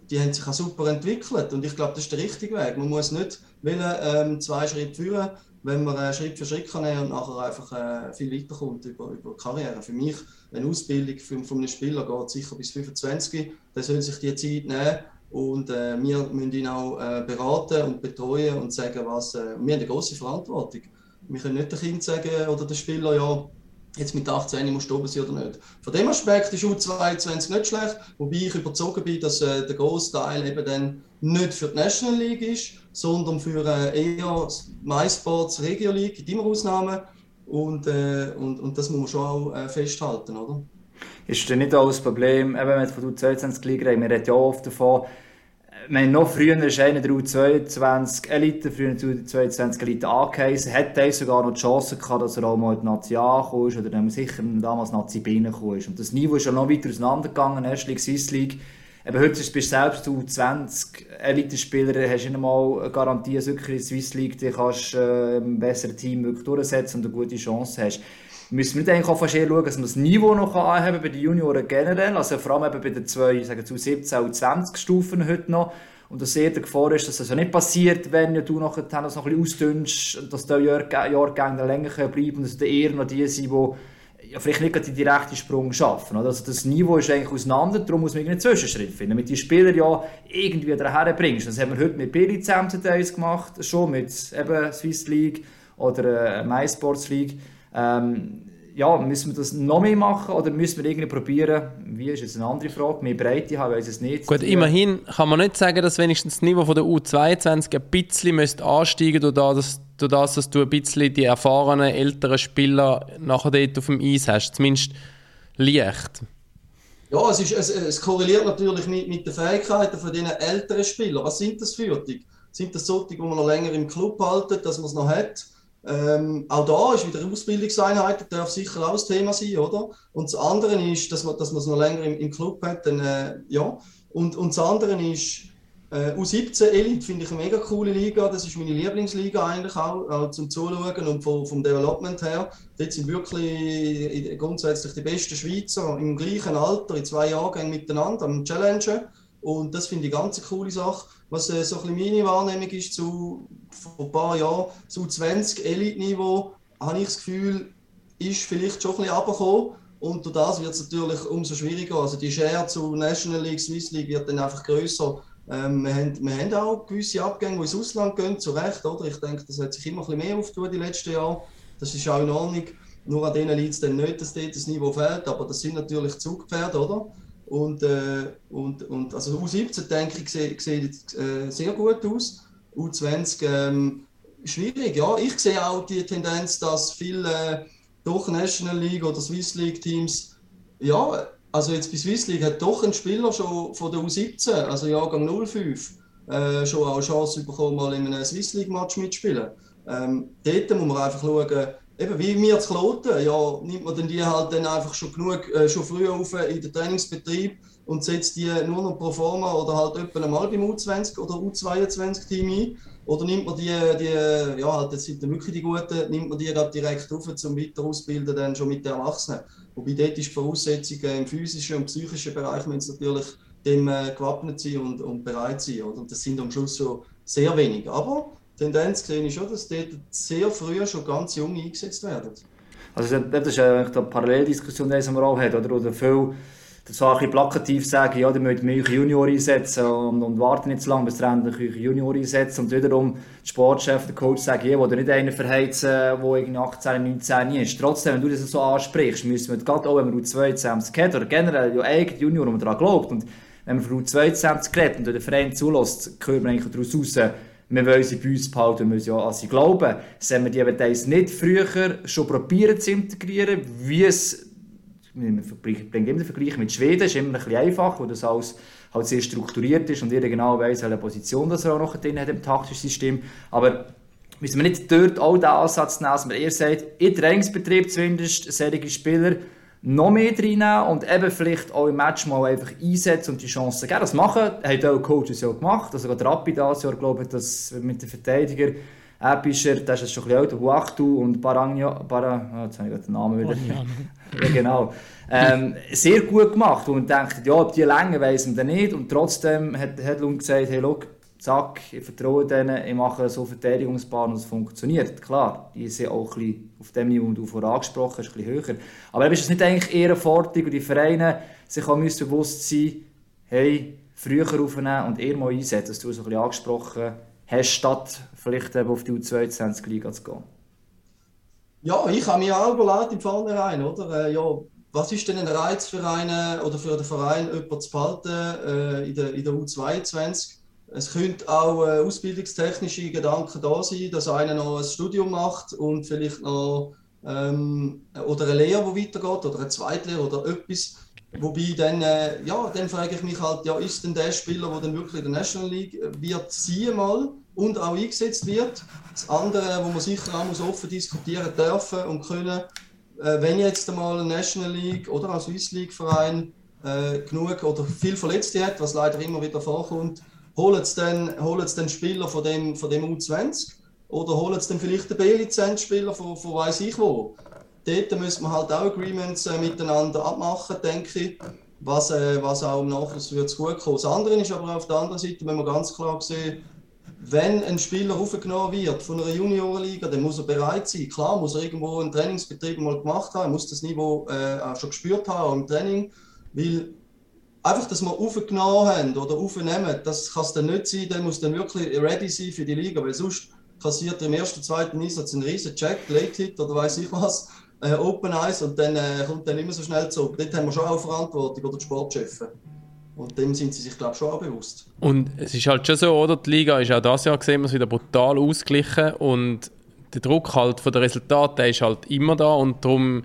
die haben sich auch super entwickelt. Und ich glaube, das ist der richtige Weg. Man muss nicht wollen, ähm, zwei Schritte führen wenn man äh, Schritt für Schritt kann und nachher einfach äh, viel weiterkommt über, über Karriere. Für mich, eine Ausbildung von, von einem Spieler geht sicher bis 25, der soll sich die Zeit nehmen und äh, wir müssen ihn auch äh, beraten und betreuen und sagen, was. Äh, wir haben eine große Verantwortung. Wir können nicht dem Kind sagen oder dem Spieler, ja, jetzt mit 18 musst du oben sein oder nicht. Von dem Aspekt ist U22 nicht schlecht, wobei ich überzogen bin, dass äh, der Großteil eben dann nicht für die National League ist, sondern für äh, eher MySports Regio League, gibt immer Ausnahmen und, äh, und, und das muss man schon auch äh, festhalten, oder? Ist nicht auch das Problem, eben wenn wir von U22 Liga reden, wir reden ja oft davon, wir haben noch früher ist einer der U22 Elite, früher der U22 Elite angeheißen, hat sogar noch die Chance gehabt, dass er auch mal in die Nazi angekommen ist oder dann sicher damals Nazi B ist. Und das Niveau ist schon noch weiter auseinandergegangen, Erst League, Swiss League. Eben heute bist du selbst du 20 Elite-Spieler, hast nicht mal eine Garantie, dass wirklich in der Swiss League dich kannst, äh, ein besseres Team wirklich durchsetzen und eine gute Chance hast müssen wir nicht eigentlich auch fast eher schauen, dass man das Niveau noch anheben bei den Junioren generell, also vor allem eben bei den zwei, sagen zu 17 und 20 Stufen heute noch. Und dass sehr der Gefahr ist, dass das ja nicht passiert, wenn du nachher noch ein bisschen ausdünnst, dass die Jahrgänge länger bleiben und dass es eher noch die sind, die ja, vielleicht nicht den direkten Sprung schaffen. Also das Niveau ist eigentlich auseinander, darum muss man einen Zwischenschritt finden, damit die Spieler ja irgendwie daher bringst. Das haben wir heute mit Billy zusammen gemacht, schon mit eben Swiss League oder äh, MySports League. Ähm, ja, müssen wir das noch mehr machen oder müssen wir irgendwie probieren, wie ist jetzt eine andere Frage, mehr Breite haben, weiß es nicht. Gut, immerhin kann man nicht sagen, dass wenigstens das Niveau von der U22 ein bisschen müsste ansteigen durch das, durch das, dass du ein bisschen die erfahrenen, älteren Spieler nachher dort auf dem Eis hast, zumindest leicht. Ja, es, ist, es, es korreliert natürlich mit, mit den Fähigkeiten von diesen älteren Spielern. Was sind das für die? Sind das solche, die man noch länger im Club halten, dass man es noch hat? Ähm, auch da ist wieder Ausbildungseinheit, darf sicher auch das Thema sein, oder? Und das andere ist, dass man, dass man es noch länger im, im Club hat, dann, äh, ja. Und, und das andere ist, äh, U17 Elite finde ich eine mega coole Liga, das ist meine Lieblingsliga eigentlich auch, auch zum Zuschauen und vom, vom Development her. Dort sind wirklich grundsätzlich die besten Schweizer im gleichen Alter, in zwei Jahren miteinander am Challenger. Und das finde ich eine ganz coole Sache. Was äh, so ein meine Wahrnehmung ist zu vor ein paar Jahren, zu 20 Elite-Niveau, habe ich das Gefühl, ist vielleicht schon ein bisschen runtergekommen. Und durch das wird es natürlich umso schwieriger. Also die Share zu National League, Swiss League wird dann einfach grösser. Ähm, wir, haben, wir haben auch gewisse Abgänge, die ins Ausland gehen, zu Recht. Oder? Ich denke, das hat sich immer ein bisschen mehr aufgetan die letzten Jahre. Das ist auch in Ordnung. Nur an denen liegt es dann nicht, dass dort das Niveau fehlt. Aber das sind natürlich Zugpferde, oder? Und, äh, und, und also U17 denke ich sieht, sieht äh, sehr gut aus. U20 ähm, schwierig, ja. Ich sehe auch die Tendenz, dass viele äh, doch National League oder Swiss League Teams, ja, also jetzt bei Swiss League hat doch ein Spieler schon von der U17, also Jahrgang 05, äh, schon auch eine Chance bekommen, mal in einem Swiss League Match mitzuspielen. Ähm, dort muss man einfach schauen, eben wie wir zu Kloten, ja, nimmt man die halt dann einfach schon genug, äh, schon früh auf in den Trainingsbetrieb und setzt die nur noch pro forma oder halt etwa einmal beim U20 oder U22-Team ein. Oder nimmt man die, die ja, halt, das sind dann wirklich die Guten, nimmt man die direkt auf zum weiter ausbilden, dann schon mit den Erwachsenen. Wobei dort ist die Voraussetzung im physischen und psychischen Bereich müssen natürlich dem äh, gewappnet sein und, und bereit sein. Und das sind am Schluss so sehr wenig. Aber Tendenz sehe ich dass dort sehr früh schon ganz jung eingesetzt werden. Also das ist eigentlich eine Paralleldiskussion, die wir auch haben, oder? Oder viel so ein bisschen plakativ sagen, ja, ihr müsst mich Junior einsetzen und, und warten nicht zu lange, bis ihr endlich eure Junior einsetzt. Und wiederum der Sportchef, der Coach sagen, ja, will nicht einen verheizen, der irgendwie 18, 19 ist. Trotzdem, wenn du das so ansprichst, müssen wir gerade auch, wenn man U22 hat, oder generell ja eigentlich Junior, man daran glaubt, und wenn man von U22 redet und den Verein zulässt, hören wir eigentlich daraus raus, wir wollen sie bei uns behalten, wir müssen ja an sie glauben. Sollen wir die aber nicht früher schon probieren zu integrieren, wie es wir bringen immer den Vergleich mit Schweden, ist immer ein bisschen einfach, wo das alles halt sehr strukturiert ist und jeder genau weiß, welche Position das er auch noch drin hat im taktischen System. Aber müssen wir nicht dort auch den Ansatz nehmen, dass man eher sagt, im Trainingsbetrieb zumindest solche Spieler noch mehr reinnehmen und eben vielleicht auch im Match mal einfach einsetzen und die Chancen geben. Das machen, haben auch Coaches ja gemacht. Also gerade Rapid das Jahr, glaube ich, dass mit den Verteidigern Epischer, das ist schon ein bisschen älter, Huachtu und Barangno, Bara, oh, jetzt habe ich den Namen wieder. [laughs] ja, genau. Ähm, sehr gut gemacht, wo man denkt, ja, ob die Länge weiss man dann nicht und trotzdem hat Hedlund gesagt, hey, look, zack, ich vertraue denen, ich mache so Verteidigungsbahn und es funktioniert. Klar, die sind auch ein bisschen auf dem Niveau, du vorher angesprochen hast, ein bisschen höher. Aber ist es nicht eigentlich eher Forderung, und die Vereine sich auch müssen bewusst sein, hey, früher aufnehmen und eher mal einsetzen, das du so ein bisschen angesprochen hast, statt vielleicht eben auf die U22-Liga zu gehen? Ja, ich habe mir auch überlegt im Vornherein, oder? Äh, ja, was ist denn ein Reiz für einen oder für den Verein, jemanden zu behalten äh, in, der, in der U22? Es könnte auch äh, ausbildungstechnische Gedanken da sein, dass einer noch ein Studium macht und vielleicht noch ähm, oder eine Lehre, die weitergeht, oder eine Zweitlehre oder etwas. Wobei dann, äh, ja, dann frage ich mich halt, ja, ist denn der Spieler, der dann wirklich in der National League wird sein mal und auch eingesetzt wird? Das andere, wo man sicher auch muss offen diskutieren dürfen und können, äh, wenn jetzt einmal ein National League oder ein Swiss League Verein äh, genug oder viel Verletzte hat, was leider immer wieder vorkommt, holen sie dann, holen sie dann Spieler von dem, von dem U20 oder holen sie dann vielleicht einen B-Lizenzspieler von, von weiß ich wo dort müssen wir halt auch Agreements äh, miteinander abmachen, denke ich, was, äh, was auch im wird gut kommen. Das andere ist aber auf der anderen Seite, wenn wir ganz klar sehen, wenn ein Spieler aufgenommen wird von einer Juniorenliga, dann muss er bereit sein. Klar muss er irgendwo einen Trainingsbetrieb mal gemacht haben, muss das Niveau äh, auch schon gespürt haben im Training, weil einfach, dass wir aufgenommen haben oder aufnehmen, das kann es dann nicht sein, der muss dann wirklich ready sein für die Liga, weil sonst kassiert er im ersten, zweiten Einsatz einen riesen Check, Late Hit oder weiß ich was äh, Open Eyes und dann äh, kommt dann immer so schnell zurück. Dort haben wir schon auch Verantwortung, oder die Sportchefs. Und dem sind sie sich, glaube ich, schon auch bewusst. Und es ist halt schon so, oder? Die Liga ist auch dieses Jahr gesehen, wieder brutal ausgeglichen und der Druck halt von den Resultaten, ist halt immer da und darum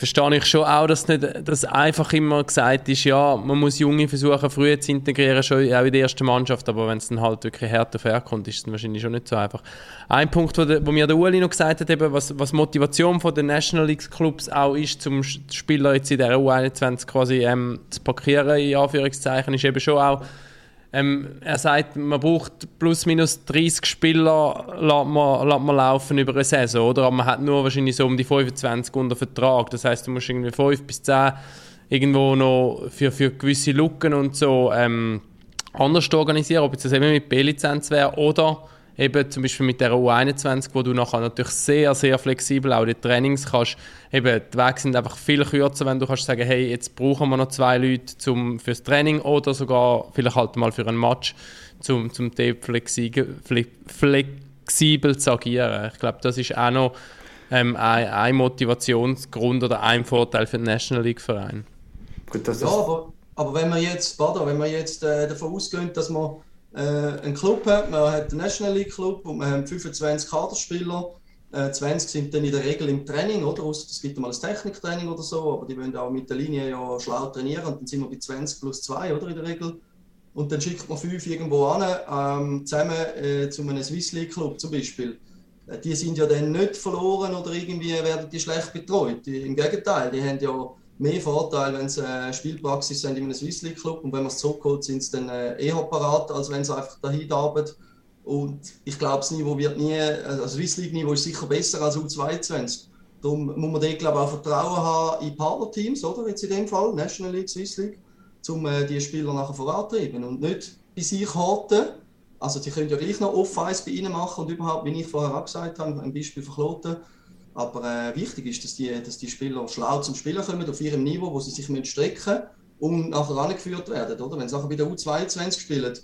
verstehe ich schon auch, dass nicht dass einfach immer gesagt ist, ja, man muss Junge versuchen, früh zu integrieren, schon auch in der ersten Mannschaft, aber wenn es dann halt wirklich härter verkommt, ist es wahrscheinlich schon nicht so einfach. Ein Punkt, wo, der, wo mir der Uli noch gesagt hat, eben, was, was Motivation von den National League Clubs auch ist, zum Spieler jetzt in der U21 quasi ähm, zu parkieren, in Anführungszeichen, ist eben schon auch ähm, er sagt, man braucht plus minus 30 Spieler, lässt man, lässt man laufen über eine Saison, oder? Aber man hat nur wahrscheinlich so um die 25 unter Vertrag. Das heißt, du musst irgendwie 5 bis 10 irgendwo noch für, für gewisse Lücken und so ähm, anders organisieren, ob jetzt das eben mit B-Lizenz wäre oder eben zum Beispiel mit der U21, wo du nachher natürlich sehr, sehr flexibel auch die Trainings kannst. Eben, die Wege sind einfach viel kürzer, wenn du kannst sagen, hey, jetzt brauchen wir noch zwei Leute zum, fürs Training oder sogar vielleicht halt mal für einen Match, zum, zum flexibel, flexibel zu agieren. Ich glaube, das ist auch noch ähm, ein, ein Motivationsgrund oder ein Vorteil für den National League Verein. Gut, ja, aber, aber wenn wir jetzt, pardon, wenn wir jetzt äh, davon ausgehen, dass wir äh, einen Club hat. Man hat den National League Club und man hat 25 Kaderspieler. Äh, 20 sind dann in der Regel im Training, oder? Es gibt mal ein Techniktraining oder so, aber die wollen auch mit der Linie ja schlau trainieren und dann sind wir bei 20 plus 2, oder? In der Regel. Und dann schickt man fünf irgendwo an, ähm, zusammen äh, zu einem Swiss League Club zum Beispiel. Äh, die sind ja dann nicht verloren oder irgendwie werden die schlecht betreut. Die, Im Gegenteil, die haben ja mehr Vorteil, wenn sie äh, Spielpraxis sind in einem Swiss League Club und wenn man es zurückholt, sind sie dann äh, eher parat, als wenn sie einfach dahin arbeiten. Und ich glaube, das Niveau wird nie, also das Swiss League Niveau ist sicher besser als U22. Darum muss man glaube auch Vertrauen haben in Partnerteams, oder? Jetzt in dem Fall, National League, Swiss League, um äh, die Spieler nachher vorantreiben und nicht bei sich halten Also die können ja gleich noch Off-Ice bei ihnen machen und überhaupt, wie ich vorher auch gesagt habe, ein Beispiel für Kloten. Aber äh, wichtig ist, dass die, dass die Spieler schlau zum Spielen kommen, auf ihrem Niveau, wo sie sich strecken müssen, um nachher angeführt werden. Oder? Wenn sie nachher bei der U22 spielen,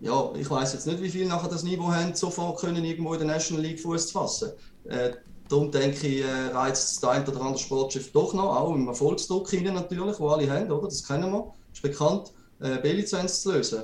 ja, ich weiß jetzt nicht, wie viele nachher das Niveau haben, sofort können irgendwo in der National League Fuß zu fassen. Äh, darum denke ich, äh, reizt das ein oder andere Sportschiff doch noch, auch im Erfolgsdruck hinein natürlich, wo alle haben, oder? das kennen wir, ist bekannt, äh, B-Lizenz zu lösen.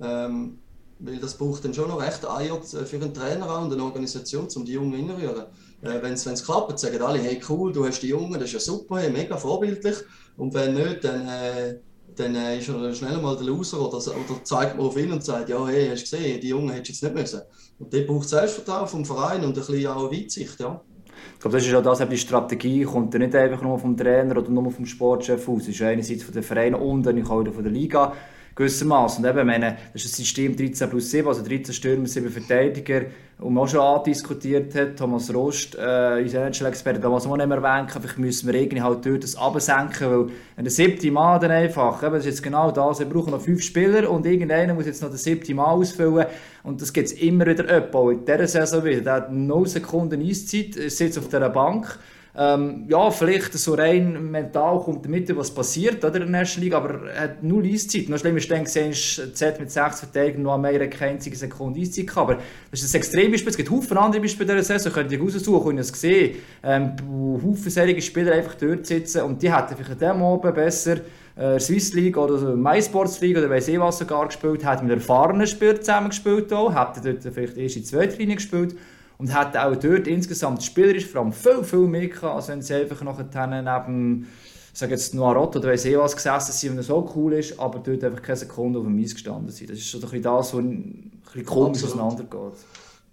Ähm, weil das braucht dann schon noch recht Eier äh, für einen Trainer und eine Organisation, um die Jungen hinzurühren. Äh, wenn es klappt, sagen alle, hey cool, du hast die Jungen, das ist ja super, hey, mega vorbildlich. Und wenn nicht, dann, äh, dann äh, ist er schnell mal der Loser oder, oder zeigt man auf ihn und sagt, ja, hey, hast du gesehen, die Jungen hättest du jetzt nicht müssen. Und der braucht Selbstvertrauen vom Verein und ein bisschen auch Weitsicht, ja. Ich glaube, das ist ja das, die Strategie kommt ja nicht einfach nur vom Trainer oder nur vom Sportchef aus. Es ist einerseits von den Vereinen und dann auch von der Liga gewissermaßen. Und eben, meine, das ist ein System 13 plus 7, also 13 Stürmer, 7 Verteidiger. Und man auch schon andiskutiert hat, Thomas Rost, äh, unser NHL-Experte, damals auch nicht mehr erwähnt, vielleicht müssen wir irgendwie halt dort das absenken, weil wenn der siebte Mann dann einfach, eben, das ist jetzt genau das, wir brauchen noch fünf Spieler und irgendeiner muss jetzt noch den siebten Mann ausfüllen. Und das gibt es immer wieder jemanden, in dieser Saison wieder, der hat 0 Sekunden Eiszeit, sitzt auf dieser Bank, ähm, ja, vielleicht so rein mental kommt damit, was passiert oder, in der National League, aber er hat null Eiszeit. Noch schlimmer ist dann gesehen, Z mit sechs Verteidigern noch mehr keine einzige Sekunde Eiszeit gehabt. Aber das ist ein Extrembeispiel. Es gibt Haufen andere Beispiele dieser Saison, könnt ihr raussuchen und es gesehen, ähm, wo Haufen solche Spieler einfach dort sitzen und die hätten vielleicht an dem Abend besser äh, Swiss League oder MySports League oder weiss ich was sogar gespielt, hätten mit erfahrenen Spielern zusammen gespielt auch, hätten dort vielleicht erst in zweiter Linie gespielt und hat auch dort insgesamt spielerisch vor allem viel, viel mehr gehabt, als wenn sie einfach nachher neben sage jetzt Noirot oder weiss eh was gesessen sind, wenn er so cool ist, aber dort einfach keine Sekunde auf dem Eis gestanden sind. Das ist so ein bisschen das, was ein bisschen komisch auseinandergeht.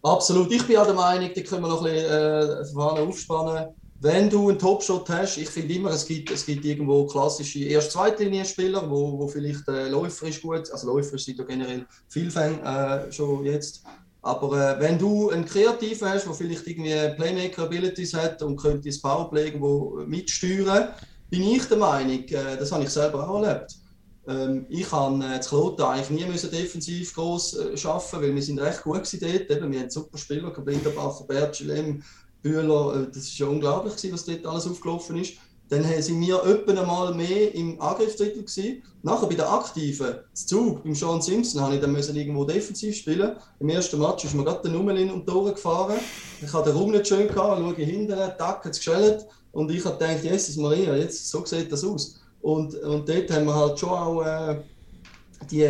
Absolut. Ich bin auch der Meinung, da können wir noch ein bisschen äh, aufspannen. Wenn du einen Topshot hast, ich finde immer, es gibt, es gibt irgendwo klassische Erst-Zweitlinien-Spieler, wo, wo vielleicht äh, läuferisch gut, also läuferisch sind ja generell viele Fans äh, schon jetzt, aber äh, wenn du einen Kreativen hast, der vielleicht irgendwie Playmaker-Abilities hat und könnte das Powerplay irgendwo mitsteuern, bin ich der Meinung, äh, das habe ich selber auch erlebt. Ähm, ich habe äh, das Kloten eigentlich nie müssen defensiv groß äh, arbeiten, weil wir sind recht gut dort. Eben, wir haben super Spieler, Blinderbacher, Bertschelem, Bühler. Äh, das war ja unglaublich, was dort alles aufgelaufen ist. Dann sind wir etwa einmal mehr im Angriffsdrittel gewesen. Nachher bei der Aktiven, das Zug, beim Sean Simpson, habe ich dann müssen irgendwo defensiv spielen. Im ersten Match ist mir gerade der Nummerlin um die Ohren gefahren. Ich hatte den Raum nicht schön gehabt, schaue hinten, tack, hat es geschellt. Und ich habe gedacht, Jesus Maria, jetzt, so sieht das aus. Und, und dort haben wir halt schon auch äh, die,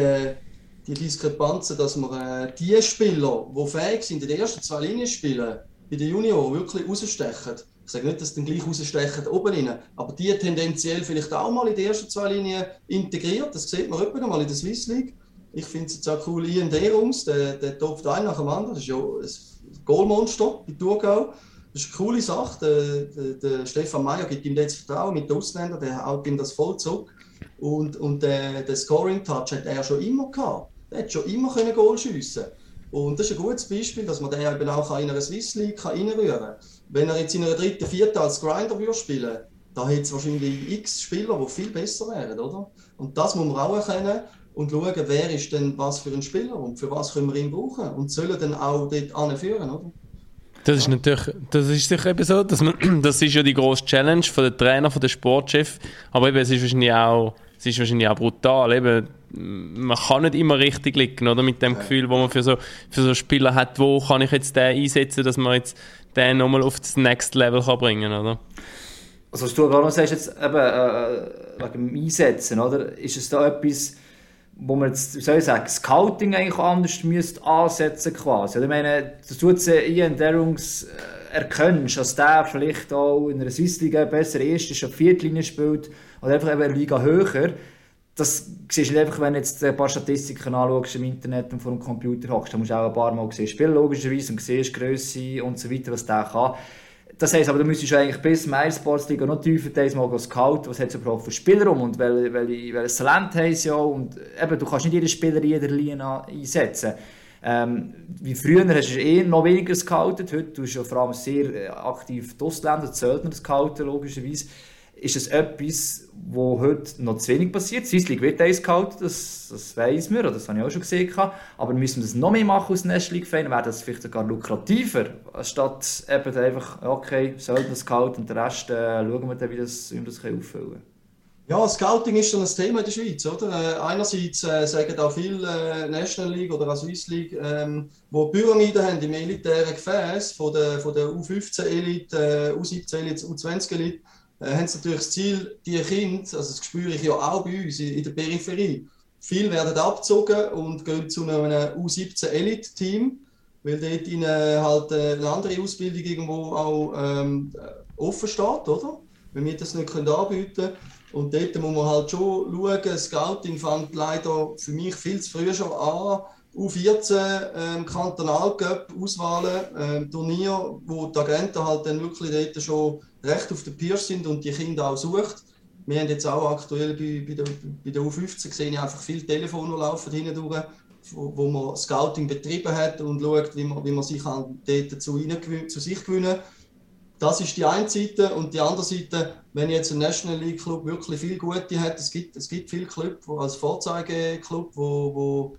die Diskrepanzen, dass wir äh, die Spieler, die fähig sind, in den ersten zwei Linien spielen, bei den Junioren wirklich rausstechen ich sage nicht, dass sie dann gleich rausstechen oben rein, aber die tendenziell vielleicht auch mal in die ersten zwei Linien integriert. Das sieht man öppe mal in der Swiss League. Ich finde es jetzt auch cool, Ian Derungs, der, der topft ein nach dem anderen. Das ist ja ein Goalmonster bei Thurgau. Das ist eine coole Sache. Der, der, der Stefan Meyer gibt ihm jetzt Vertrauen mit den Ausländern, der haut ihm das voll zurück. Und, und der, der Scoring-Touch hat er schon immer gehabt. Er hat schon immer Goal schiessen Und das ist ein gutes Beispiel, dass man den eben auch in einer Swiss League reinrühren kann. Wenn er jetzt in einer dritten, vierten als Grinder würde spielen da hätte es wahrscheinlich x Spieler, die viel besser wären, oder? Und das muss man auch erkennen und schauen, wer ist denn was für ein Spieler und für was können wir ihn brauchen und sollen dann auch dort anführen, oder? Das ist natürlich, das ist sicher eben so, dass man, [clears throat] das ist ja die grosse Challenge von den Trainer, von den Sportchef, aber eben, es ist wahrscheinlich auch, es ist wahrscheinlich auch brutal, eben, man kann nicht immer richtig liegen, oder, mit dem ja. Gefühl, wo man für so, für so Spieler hat, wo kann ich jetzt den einsetzen, dass man jetzt den nochmal auf das Next Level kann bringen kann, oder? Also was du gerade noch sagst, jetzt eben, äh, wegen dem Einsetzen, oder? Ist es da etwas, wo man jetzt, wie soll ich sagen, Scouting eigentlich anders müsste ansetzen quasi? Oder ich meine, dass du jetzt Ian Derungs äh, erkennst, dass der vielleicht auch in einer Swiss Liga besser erste oder Viertlinie spielt oder einfach eben eine Liga höher, das siehst du einfach, wenn du jetzt ein paar Statistiken anschaust im Internet und vor dem Computer hockst, dann musst du auch ein paar Mal sehen, spielen logischerweise und siehst Größe und so weiter, was der kann. Das heisst aber, du müsstest eigentlich bis zur Sportsliga noch tiefer mal scouten, was hat es überhaupt für Spieler um und welches wel, wel Talent haben sie ja und eben, du kannst nicht jeden Spieler in jeder Linie einsetzen. Ähm, wie früher hast du eh noch weniger gescoutet, heute tust du vor allem sehr äh, aktiv die Ausländer, die Söldner scouten, logischerweise ist es etwas, wo heute noch zu wenig passiert. Die Swiss League wird eiskalt, das, das weiß man, das habe ich auch schon gesehen. Aber müssen wir das noch mehr machen als National League-Fan, wäre das vielleicht sogar lukrativer, anstatt eben einfach, okay, soll das kalt und den Rest äh, schauen wir dann, wie, das, wie wir das auffüllen können. Ja, Scouting ist schon ein Thema in der Schweiz, oder? Äh, einerseits äh, sagen auch viele äh, National League oder auch Swiss League, ähm, wo Pyramiden haben im elitären Gefäß von der, von der U15-Elite, U17-Elite, U20-Elite äh, haben sie natürlich das Ziel, die Kinder, also das spüre ich ja auch bei uns in, in der Peripherie, viele werden abgezogen und gehen zu einem U17 Elite Team, weil dort ihnen halt äh, eine andere Ausbildung irgendwo auch ähm, offen steht, oder? Wenn wir das nicht können anbieten können und dort muss man halt schon schauen, Scouting fängt leider für mich viel zu früh schon an. U14 ähm, Kantonalcup Auswahlen, ähm, Turnier, wo die Agenten halt dann wirklich dort schon recht auf den Piers sind und die Kinder auch sucht. Wir haben jetzt auch aktuell bei, bei, der, bei der U15 gesehen, einfach viele Telefone laufen hindurch, wo, wo man Scouting betrieben hat und schaut, wie man, wie man sich dort dazu zu sich gewinnen das ist die eine Seite. Und die andere Seite, wenn jetzt ein National League Club wirklich viel Gute hat, es gibt, es gibt viele Clubs als Vorzeigeklub, wo, wo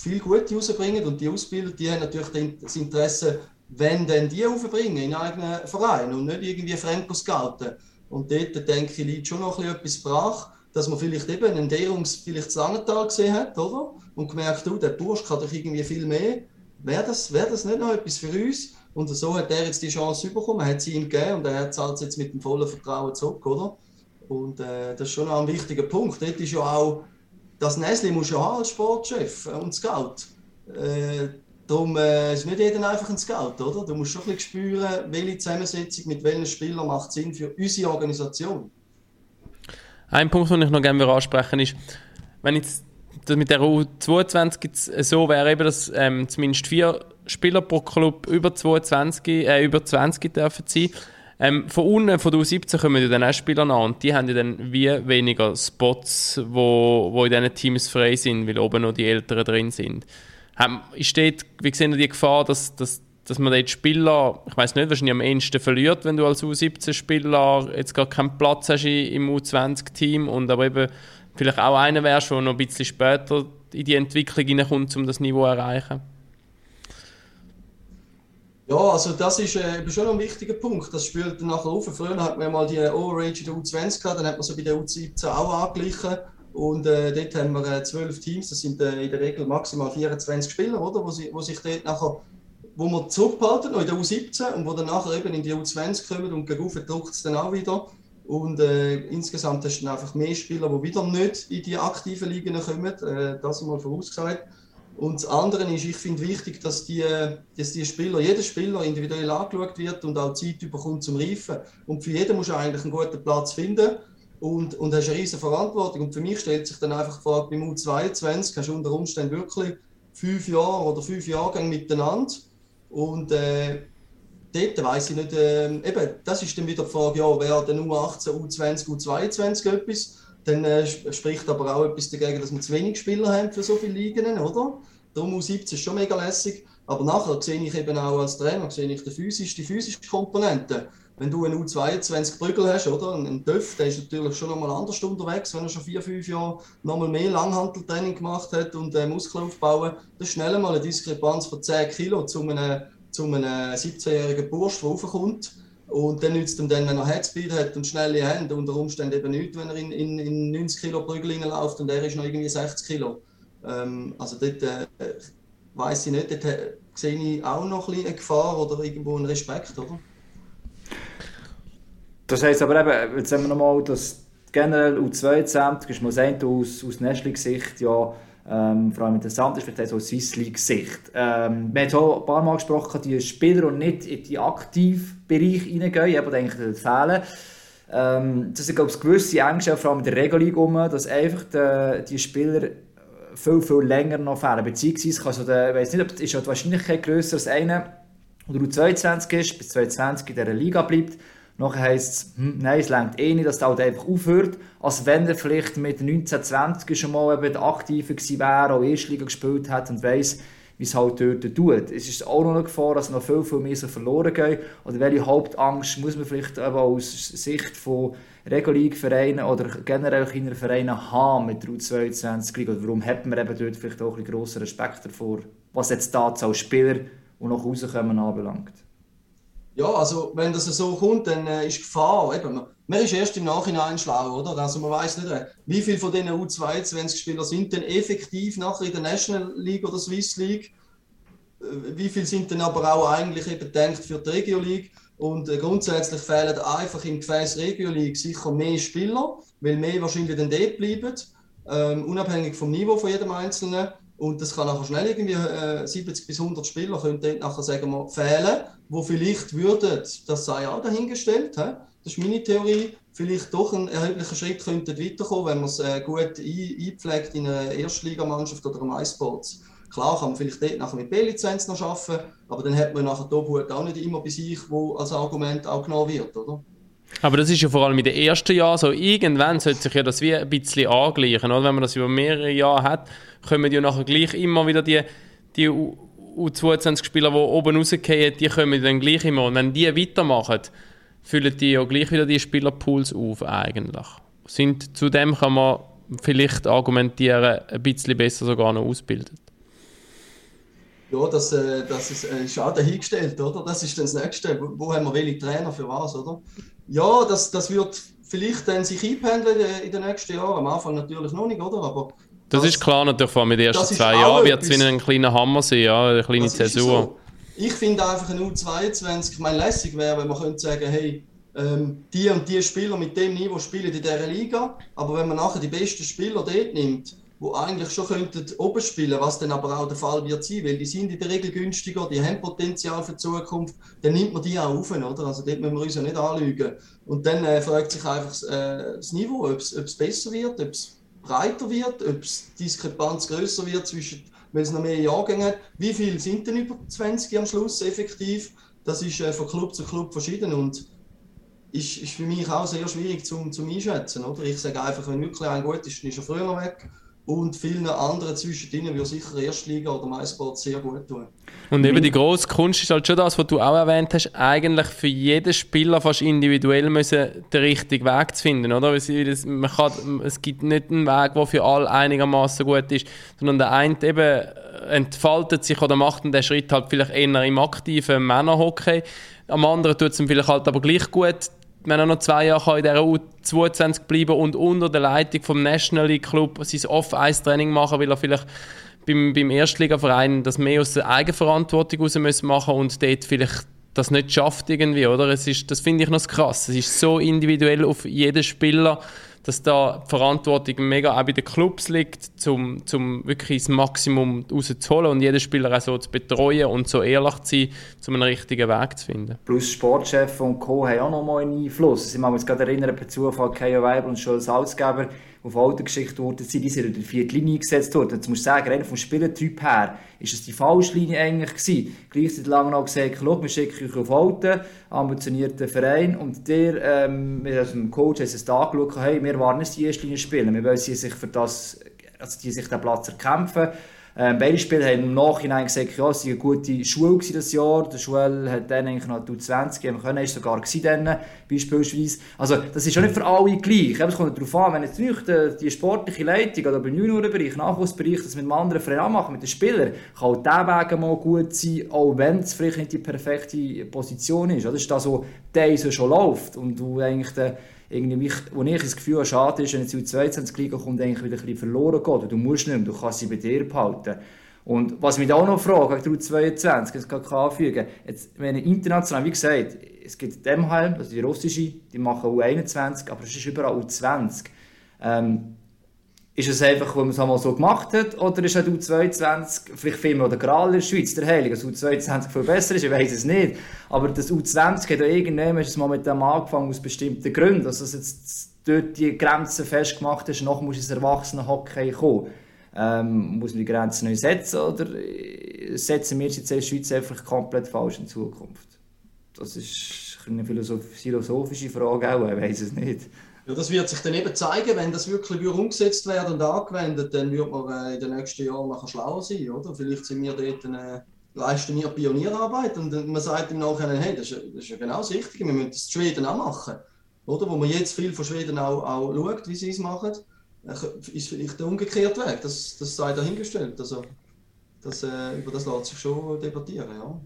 viel Gute rausbringen und die Ausbilder, die haben natürlich das Interesse, wenn denn die aufbringen in eigenen Verein und nicht irgendwie fremd scouten. Und dort denke ich, liegt schon noch etwas brach, dass man vielleicht eben einen Derungs vielleicht zu Langenthal gesehen hat, oder? Und gemerkt, du, der Bursch kann doch irgendwie viel mehr. Wäre das, wär das nicht noch etwas für uns? Und so hat er jetzt die Chance bekommen, hat sie ihm gegeben und er zahlt es jetzt mit dem vollen Vertrauen zurück, oder? Und äh, das ist schon ein wichtiger Punkt. Dort ist ja auch, das Nestle muss ja haben als Sportchef und Scout. Äh, darum äh, ist nicht jeder einfach ein Scout, oder? Du musst schon ein bisschen spüren, welche Zusammensetzung mit welchen Spielern macht Sinn für unsere Organisation. Ein Punkt, den ich noch gerne ansprechen ist, wenn jetzt mit der U22 so wäre, eben, dass ähm, zumindest vier Spieler pro Club über 22, äh, über 20 dürfen sein. Ähm, von unten, von der U17 kommen ja dann auch Spieler an und die haben ja dann wie weniger Spots, wo, wo in diesen Teams frei sind, weil oben noch die Älteren drin sind. Ähm, steht, wie sehen die Gefahr, dass, dass, dass man dort Spieler, ich weiß nicht, wahrscheinlich am ehesten verliert, wenn du als U17-Spieler jetzt gar keinen Platz hast im U20-Team und aber eben vielleicht auch einer wärst, der noch ein bisschen später in die Entwicklung hineinkommt, um das Niveau zu erreichen? Ja, also das ist äh, schon ein wichtiger Punkt. Das spielt dann nachher auf. Früher hat man mal die Overage der U20 gehabt, dann hat man so bei der U17 auch angeglichen. Und äh, dort haben wir äh, zwölf Teams, das sind äh, in der Regel maximal 24 Spieler, oder? Wo, sie, wo sich dort nachher, wo wir zurückhalten, in der U17 und wo dann nachher eben in die U20 kommen und gegen drückt es dann auch wieder. Und äh, insgesamt hast du dann einfach mehr Spieler, die wieder nicht in die aktiven Ligen kommen, äh, das mal vorausgesagt. Und das andere ist, ich finde wichtig, dass die, dass die Spieler, jeder Spieler individuell angeschaut wird und auch Zeit bekommt zum Reifen. Und für jeden musst du eigentlich einen guten Platz finden und, und hast eine riesige Verantwortung. Und für mich stellt sich dann einfach die Frage, beim U22 hast du unter Umständen wirklich fünf Jahre oder fünf Jahrgänge miteinander. Und äh, dort weiss ich nicht, äh, eben, das ist dann wieder die Frage, ja, wer dann U18, U20, U22 etwas? Dann äh, spricht aber auch etwas dagegen, dass wir zu wenig Spieler haben für so viele Ligen, oder? Darum U17 ist schon mega lässig. Aber nachher sehe ich eben auch als Trainer sehe ich die physische, die physische Komponente. Wenn du einen U22 Prügel hast, oder? Ein Töff, der ist natürlich schon nochmal anders unterwegs, wenn er schon vier, fünf Jahre nochmal mehr Langhanteltraining gemacht hat und äh, Muskeln aufbauen. Das ist schnell einmal eine Diskrepanz von 10 Kilo zu einem, zu einem 17-jährigen Bursch, der raufkommt. Und dann nützt ihm dann, wenn er Headspeed hat und schnelle Hände, unter Umständen eben nicht, wenn er in, in, in 90 Kilo Prügel läuft und er ist noch irgendwie 60 Kilo. Ähm, also dort äh, weiß ich nicht, dort äh, sehe ich auch noch ein eine Gefahr oder irgendwo einen Respekt, oder? Das heisst aber eben, jetzt haben wir nochmal das generell U22 ist mal aus, aus Nestling-Sicht ja ähm, vor allem interessant ist, vielleicht auch aus Swiss League-Sicht. Ähm, wir haben auch ein paar Mal gesprochen, die Spieler, die nicht in den Aktivbereich hineingehen, aber eigentlich fehlen. Ähm, das sind, glaube ich, gewisse Ängste, vor allem in der Regelung, dass einfach die, die Spieler viel, viel länger noch fehlen. Beziehungsweise, also der, ich weiß nicht, ob ist die Wahrscheinlichkeit grösser als einer, der 22 ist, bis 22 in dieser Liga bleibt, Nachher heisst es, hm, nein, es längt eh nicht, dass der halt einfach aufhört, als wenn er vielleicht mit 1920 schon mal eben aktiver gewesen wäre, auch Erstliga gespielt hat und weiss, wie es halt dort tut. Es ist auch noch eine Gefahr, dass noch viel, viel mehr so verloren geht. Oder welche Hauptangst muss man vielleicht aber aus Sicht von Regionalliga-Vereinen oder generell kleineren Vereinen haben mit der U22 Oder warum hat man eben dort vielleicht auch ein bisschen grossen Respekt davor, was jetzt die Anzahl Spieler, die noch rauskommen, anbelangt? Ja, also wenn das so kommt, dann äh, ist Gefahr. Eben, man ist erst im Nachhinein schlau, oder? Also man weiß nicht, äh, wie viele von diesen U22-Spielern sind denn effektiv nachher in der National League oder Swiss League? Äh, wie viele sind denn aber auch eigentlich eben gedacht für die Regio League? Und äh, grundsätzlich fehlen einfach im Gefäß Regio League sicher mehr Spieler, weil mehr wahrscheinlich dann dort bleiben, ähm, unabhängig vom Niveau von jedem Einzelnen. Und das kann nachher schnell irgendwie äh, 70 bis 100 Spieler können dort nachher sagen wir, fehlen, wo vielleicht würden, das sei auch dahingestellt, he? das ist meine Theorie, vielleicht doch ein erheblicher Schritt könnte weiterkommen, wenn man es äh, gut einpflegt in einer Erstligamannschaft oder einem iSports. Klar kann man vielleicht dort nachher mit B-Lizenz noch arbeiten, aber dann hat man nachher die Obhut auch nicht immer bei sich, wo als Argument auch genommen wird, oder? Aber das ist ja vor allem in den ersten Jahren so. Irgendwann sollte sich ja das wie ein bisschen angleichen. Oder? Wenn man das über mehrere Jahre hat, kommen ja nachher gleich immer wieder die, die U22-Spieler, die oben rausgehen, die kommen dann gleich immer. Und wenn die weitermachen, füllen die ja gleich wieder die Spielerpools auf eigentlich. Sind, zudem kann man vielleicht argumentieren, ein bisschen besser sogar noch ausbildet. Ja, das, äh, das ist, äh, ist auch dahingestellt, oder? Das ist dann das Nächste. Wo, wo haben wir wenig Trainer für was, oder? Ja, das, das wird vielleicht dann sich einpendeln in den nächsten Jahren. Am Anfang natürlich noch nicht, oder? Aber das, das ist klar natürlich, vor allem in den ersten zwei Jahren wird es wie ein kleiner Hammer sein, ja, eine kleine Zäsur. So. Ich finde einfach ein U22, ich meine, lässig wäre, wenn man könnte sagen, hey, ähm, die und die Spieler mit dem Niveau spielen in dieser Liga, aber wenn man nachher die besten Spieler dort nimmt, wo eigentlich schon könnten oben spielen, was dann aber auch der Fall wird sein, weil die sind in der Regel günstiger, die haben Potenzial für die Zukunft, dann nimmt man die auch auf, oder? Also dort müssen wir uns ja nicht anlügen. Und dann äh, fragt sich einfach äh, das Niveau, ob es besser wird, ob es breiter wird, ob die Diskrepanz größer wird zwischen, wenn es noch mehr Jahrgänge hat. Wie viele sind denn über 20 am Schluss effektiv? Das ist äh, von Club zu Club verschieden und ist, ist für mich auch sehr schwierig zum, zum Einschätzen. Oder? Ich sage einfach, wenn wirklich ein gut ist, dann ist er früher weg und vielen anderen zwischendrin würde sicher Erstliga oder MySport sehr gut tun. Und eben die grosse Kunst ist halt schon das, was du auch erwähnt hast, eigentlich für jeden Spieler fast individuell müssen den richtigen Weg zu finden, oder? Man kann, es gibt nicht einen Weg, der für alle einigermaßen gut ist, sondern der eine eben entfaltet sich oder macht den Schritt halt vielleicht eher im aktiven Männerhockey, am anderen tut es ihm vielleicht halt aber gleich gut, wenn er noch zwei Jahre in dieser U22 bleiben und unter der Leitung vom National League Club sein Off-Ice-Training machen, weil er vielleicht beim, beim Erstligaverein das mehr aus der Eigenverantwortung heraus machen und dort vielleicht das nicht schafft irgendwie, oder? Es ist, das finde ich noch krass. Es ist so individuell auf jeden Spieler dass da die Verantwortung mega auch bei den Clubs liegt, um zum wirklich das Maximum rauszuholen und jeden Spieler auch so zu betreuen und so ehrlich zu sein, um einen richtigen Weg zu finden. Plus Sportchef und Co. haben auch noch mal einen Einfluss. Ich kann mich gerade erinnern, per Zufall Kaya Weibel und Schulz Salzgeber auf Autogeschichte worden sind, die sind in der vierten Linie eingesetzt worden. Jetzt musst du sagen, rein vom Spielertyp her, ist es die falsche Linie eigentlich gewesen. Gleichzeitig lange noch gesagt, schau, wir schicken euch auf Alten, ambitionierten Verein, und der, ähm, mit dem Coach, haben es da angeschaut, hey, wir wollen nicht die erste Linie spielen, wir wollen sie sich für das, also die sich den Platz erkämpfen. Ähm, beide Spieler haben im Nachhinein gesagt, ja, es war eine gute Schule dieses Jahr. Der Schule hat dann eigentlich noch 20 geben können, ist sogar dann, beispielsweise. Also, das ist auch nicht für alle gleich. Es kommt darauf an, wenn jetzt nicht die, die sportliche Leitung oder beim Juniorenbereich, Nachwuchsbereich, das mit einem anderen Verein machen, mit den Spielern, kann auch dieser Weg mal gut sein, auch wenn es vielleicht nicht die perfekte Position ist. Das ist das, was so schon läuft und du eigentlich den irgendwie, wo ich das Gefühl habe, schade ist, wenn jetzt die U22-Liga kommt, eigentlich wieder ein bisschen verloren geht. Du musst nicht mehr, du kannst sie bei dir behalten. Und was mich auch noch fragt, wegen der U22, das kann ich anfügen, jetzt, wenn international, wie gesagt, es gibt Demheim, also die russische, die machen U21, aber es ist überall U20. Ähm, ist es einfach, weil man es einmal so gemacht hat, oder ist die U22 vielleicht viel mehr der Gral in der Schweiz, der Heilige, dass U22 viel besser ist, ich weiß es nicht. Aber das U20 hat ja irgendwann mal mit dem angefangen aus bestimmten Gründen, dass es jetzt dort die Grenzen festgemacht ist, noch muss ins Erwachsenenhockey kommen. Ähm, muss man die Grenzen neu setzen oder setzen wir jetzt in der Schweiz einfach komplett falsch in Zukunft? Das ist eine philosophische Frage auch, ich weiß es nicht. Ja, das wird sich dann eben zeigen, wenn das wirklich umgesetzt wird und angewendet, dann wird man äh, in den nächsten Jahren nachher schlauer sein, oder? Vielleicht sind wir dort eine, leisten wir Pionierarbeit und man sagt im Nachhinein, hey, das ist, das ist ja genau das Richtige, wir müssen das in Schweden auch machen, oder? Wo man jetzt viel von Schweden auch, auch schaut, wie sie es machen, äh, ist vielleicht der umgekehrte Weg, das, das sei dahingestellt, also das, äh, über das lässt sich schon debattieren, ja.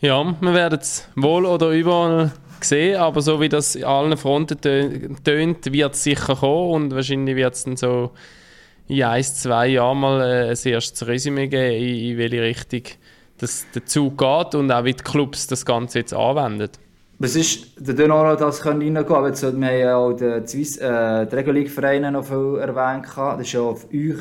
Ja, wir werden es wohl oder überall sehen, aber so wie das in allen Fronten tönt, wird es sicher kommen und wahrscheinlich wird es dann so in ein, zwei Jahren mal äh, ein erstes Resümee geben, in, welche Richtung das der Zug geht und auch wie die Clubs das Ganze jetzt anwenden. Was ist der Donor, das können reingehen? Jetzt, wir haben ja auch die, Swiss, äh, die Regelung-Vereine noch viel erwähnt. Das ist ja auf euch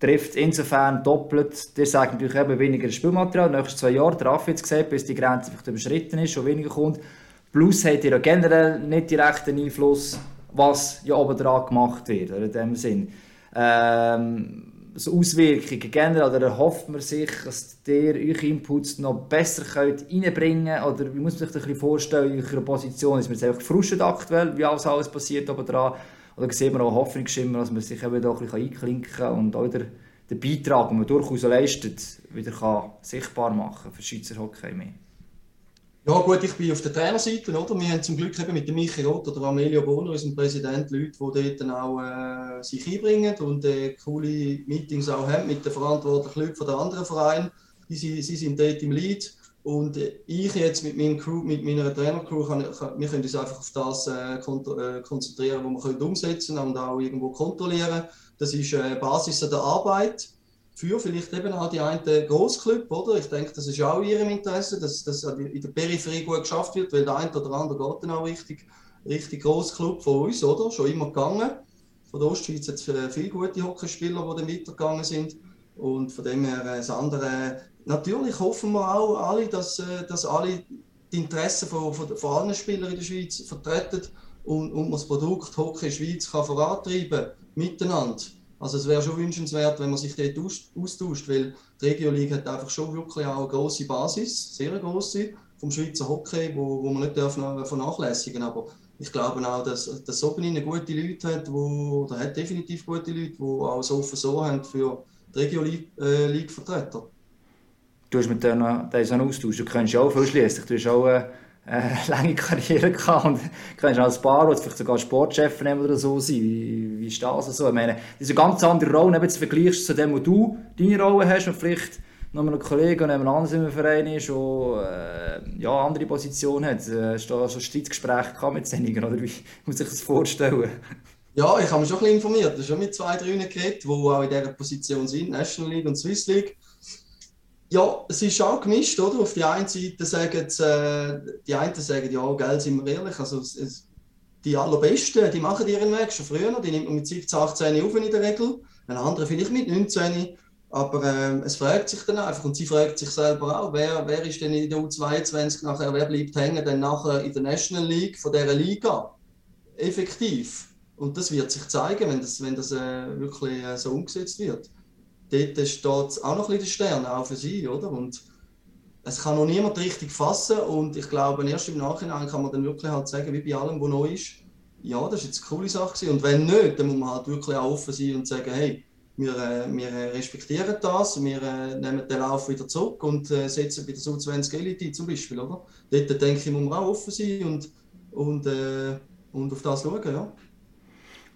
trifft insofern doppelt. Der sagt natürlich eben weniger Spielmaterial, nächsten zwei Jahre, der jetzt gesagt, bis die Grenze überschritten ist und weniger kommt. Plus hat ihr ja generell nicht direkten Einfluss, was ja oben dran gemacht wird, in dem Sinn. Ähm, so Auswirkungen generell, oder erhofft man sich, dass ihr eure Inputs noch besser könnt reinbringen könnt? Oder wie muss man sich das ein bisschen vorstellen, in eurer Position? Ist man jetzt einfach gefrustet aktuell, wie alles, alles passiert oben dran? Oder sieht man auch Hoffnungsschimmer, dass man sich eben da ein bisschen einklinken kann und auch den, den Beitrag, den man durchaus leistet, wieder kann sichtbar machen für Schweizer Hockey mehr? Ja gut, ich bin auf der Trainerseite, oder? Wir haben zum Glück eben mit dem Michi Roth oder Amelio Bohner, unserem Präsident, Leute, die dort dann auch äh, sich einbringen und äh, coole Meetings auch haben mit den verantwortlichen Leuten von anderen Vereinen. Sie, sie sind dort im Lead. Und ich jetzt mit, meinem Crew, mit meiner Trainercrew, kann, kann, wir können uns einfach auf das äh, äh konzentrieren, was wir können umsetzen und auch irgendwo kontrollieren. Das ist äh, Basis der Arbeit für vielleicht eben auch die einen Großclub, oder? Ich denke, das ist auch in ihrem Interesse, dass das in der Peripherie gut geschafft wird, weil der eine oder andere geht dann auch richtig, richtig Großclub von uns, oder? Schon immer gegangen. Von der Ostschweiz hat es viele gute Hockeyspieler, die dann weitergegangen sind. Und von dem her, äh, das andere natürlich hoffen wir auch alle, dass, äh, dass alle die Interessen von, von, von allen Spielern in der Schweiz vertreten und, und man das Produkt Hockey Schweiz kann vorantreiben miteinander. Also es wäre schon wünschenswert, wenn man sich dort austauscht, weil die Regio League hat einfach schon wirklich auch eine grosse Basis, sehr grosse, vom Schweizer Hockey, wo, wo man nicht vernachlässigen darf. Aber ich glaube auch, dass, dass Sobinin gute Leute hat, wo, oder hat definitiv gute Leute, die auch so offen so haben für die Regio League-Vertreter. Äh, du hast mit denen, da ist ein Austausch, du kennst ja auch viel schließlich, du hast auch eine, eine [laughs] lange Karriere gehabt und kennst ein paar, oder vielleicht sogar Sportchef oder so sein, wie, wie ist das so? Ich meine, eine ganz andere Rolle, wenn du vergleichst zu dem, wo du deine Rolle hast und vielleicht noch einen Kollegen, der jemand anderes im Verein ist und äh, ja, andere Position hat. Äh, hast du da schon Streitgespräche mit denen, oder wie [laughs] muss ich das vorstellen? Ja, ich habe mich schon ein bisschen informiert. Ich habe schon mit zwei, drei geredet, die auch in dieser Position sind, National League und Swiss League. Ja, es ist auch gemischt, oder? Auf der einen Seite sagen äh, die einen sagen, ja, Geld sind wir ehrlich, also es, die allerbesten, die machen ihren Weg schon früher, die nimmt man mit 17, 18 auf in der Regel, ein anderer vielleicht mit 19, aber äh, es fragt sich dann einfach und sie fragt sich selber auch, wer, wer ist denn in der U22 nachher, wer bleibt hängen dann nachher in der National League von dieser Liga? Effektiv. Und das wird sich zeigen, wenn das, wenn das äh, wirklich äh, so umgesetzt wird dort steht auch noch ein bisschen der Stern, auch für sie, oder? Und es kann noch niemand richtig fassen und ich glaube, erst im Nachhinein kann man dann wirklich halt sagen, wie bei allem, was neu ist, ja, das ist jetzt eine coole Sache gewesen. und wenn nicht, dann muss man halt wirklich auch offen sein und sagen, hey, wir, äh, wir respektieren das, wir äh, nehmen den Lauf wieder zurück und äh, setzen bei der SU20 Elite zum Beispiel, oder? Dort denke ich, muss man auch offen sein und, und, äh, und auf das schauen, ja.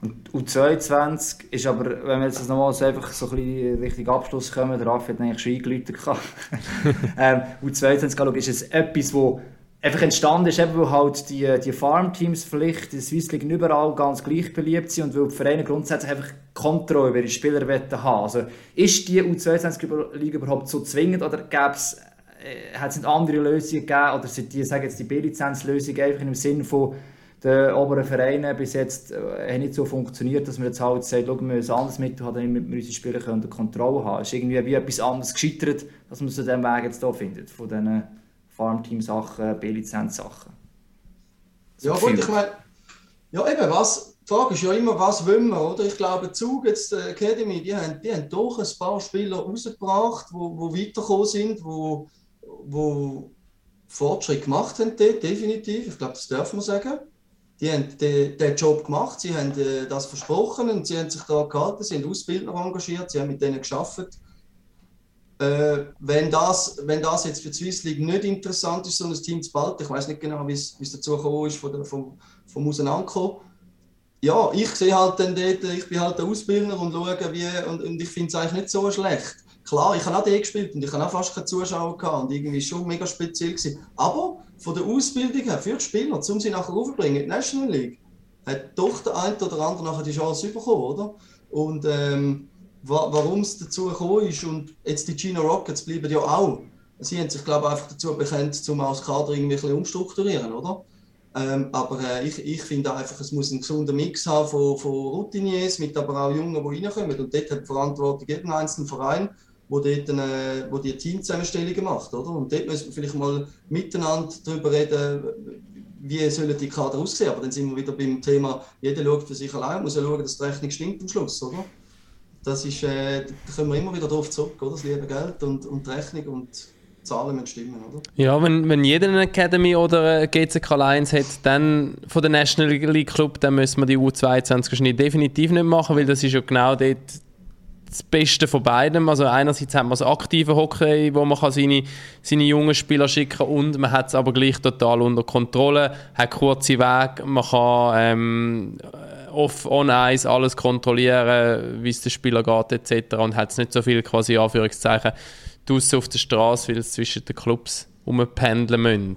Und U22 ist aber, wenn wir jetzt nochmal so einfach so ein bisschen Richtung Abschluss kommen, der Raffi hat eigentlich schon eingeläutet. [laughs] ähm, U22 schauen, ist es etwas, wo einfach entstanden ist, eben, weil halt die, die Farmteams vielleicht in der Swiss League überall ganz gleich beliebt sind und weil die Vereine grundsätzlich einfach Kontrolle über ihre Spieler haben Also ist die U22-Liga überhaupt so zwingend oder gäbe es äh, hat es andere Lösungen gegeben oder sind die, sagen jetzt die B-Lizenz-Lösung einfach im Sinne von der oberen Vereine bis jetzt äh, nicht so funktioniert, dass man jetzt halt sagt, wir müssen anders mit haben, damit wir unsere Spieler können Kontrolle haben. Es ist irgendwie wie etwas anderes gescheitert, dass man so den Weg jetzt hier findet, von diesen Farmteam-Sachen, B-Lizenz-Sachen. Ja gut, ich meine, ja eben, was, die Frage ist ja immer, was wollen wir, oder? Ich glaube, Zug, jetzt die Academy, die haben, die haben doch ein paar Spieler rausgebracht, die wo, wo weitergekommen sind, die wo, wo Fortschritt gemacht haben, definitiv. Ich glaube, das darf man sagen. Die haben den, Job gemacht, sie haben äh, das versprochen und sie haben sich da gehalten, sie haben Ausbildner engagiert, sie haben mit denen geschafft. Äh, wenn, das, wenn das jetzt für die Swiss League nicht interessant ist, so ein Team zu behalten, ich weiß nicht genau, wie es dazu gekommen ist, von der, vom, vom Auseinanderkommen. Ja, ich sehe halt dann dort, ich bin halt der Ausbildner und schaue, wie, und, und ich finde es eigentlich nicht so schlecht. Klar, ich habe auch die gespielt und ich habe auch fast keine Zuschauer gehabt und irgendwie schon mega speziell gewesen. Aber von der Ausbildung her für die Spieler, um sie nachher aufzubringen in die National League, hat doch der eine oder andere nachher die Chance bekommen, oder? Und ähm, wa warum es dazu gekommen ist und jetzt die China Rockets bleiben ja auch. Sie haben sich, glaube ich, einfach dazu bekannt, um aus Kader irgendwie ein bisschen umstrukturieren, oder? Ähm, aber äh, ich, ich finde einfach, es muss einen gesunden Mix haben von, von Routiniers, mit aber auch Jungen, die reinkommen. Und dort hat die Verantwortung jeden einzelnen Verein wo, dort eine, wo die Teamzusammenstellungen macht. Oder? Und dort müssen wir vielleicht mal miteinander darüber reden, wie sollen die Kader aussehen. Aber dann sind wir wieder beim Thema, jeder schaut für sich allein, muss ja schauen, dass die Rechnung stimmt am Schluss. Oder? Das ist, äh, da kommen wir immer wieder darauf zurück, oder? das liebe Geld und, und die Rechnung und Zahlen müssen stimmen, oder? Ja, wenn, wenn jeder eine Academy oder eine GCK Alliance hat, dann von der National League Club, dann müssen wir die U22 definitiv nicht machen, weil das ist ja genau dort das Beste von beidem. Also einerseits hat man das aktive Hockey, wo man kann seine, seine jungen Spieler schicken kann und man hat es aber gleich total unter Kontrolle, hat kurze Wege, man kann ähm, off, on ice alles kontrollieren, wie es den Spieler geht etc. und hat es nicht so viel quasi Anführungszeichen draussen auf der Straße, weil es zwischen den Clubs umpendeln müssen.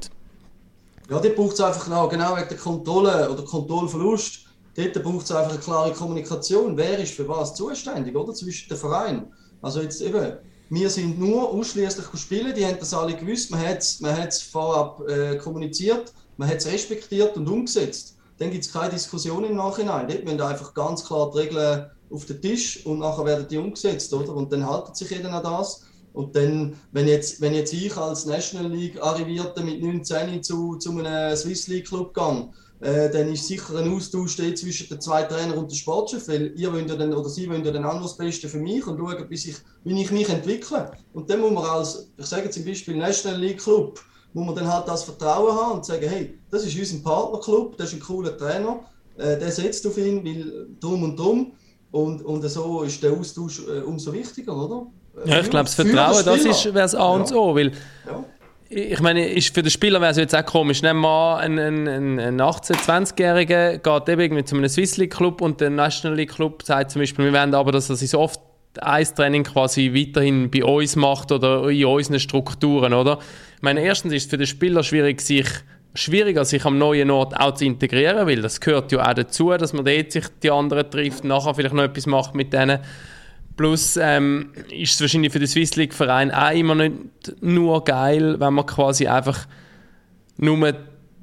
Ja, die braucht es einfach genau, genau wegen der Kontrolle oder Kontrollverlust Dort braucht es einfach eine klare Kommunikation. Wer ist für was zuständig, oder? Zwischen den Vereinen. Also jetzt eben, wir sind nur ausschließlich spielen, die haben das alle gewusst, man hat es man vorab äh, kommuniziert, man hat es respektiert und umgesetzt. Dann gibt es keine Diskussion im Nachhinein. Dort müssen einfach ganz klar die Regeln auf den Tisch und nachher werden die umgesetzt, oder? Und dann haltet sich jeder an das. Und dann, wenn jetzt, wenn jetzt ich als National League Arrivierte mit 19 zu, zu einem Swiss League Club gehe, äh, dann ist sicher ein Austausch zwischen den zwei Trainern und dem Sportchef, weil ihr wollt ja dann, oder sie wollen ja dann auch das Beste für mich und schauen, bis ich, wie ich mich entwickle. Und dann muss man als, ich sage zum Beispiel National League Club, muss man dann halt das Vertrauen haben und sagen, hey, das ist unser Partnerclub, das ist ein cooler Trainer, äh, der setzt auf ihn, weil drum und drum. Und, und so ist der Austausch äh, umso wichtiger, oder? Ja, ich glaube, das Vertrauen, das ist das A und. O, weil ja ich meine, ist für den Spieler wäre es jetzt auch komisch. Nehmen wir an, ein, ein, ein 18-, 20-Jähriger geht eben zu einem Swiss League Club und der National League Club sagt zum Beispiel, wir wollen aber, dass er sich so oft Eistraining quasi weiterhin bei uns macht oder in unseren Strukturen, oder? Ich meine, erstens ist es für den Spieler schwierig, sich schwieriger, sich am neuen Ort auch zu integrieren, weil das gehört ja auch dazu, dass man dort sich die anderen trifft, nachher vielleicht noch etwas macht mit denen. Plus ähm, ist es wahrscheinlich für den Swiss League Verein auch immer nicht nur geil, wenn man quasi einfach nur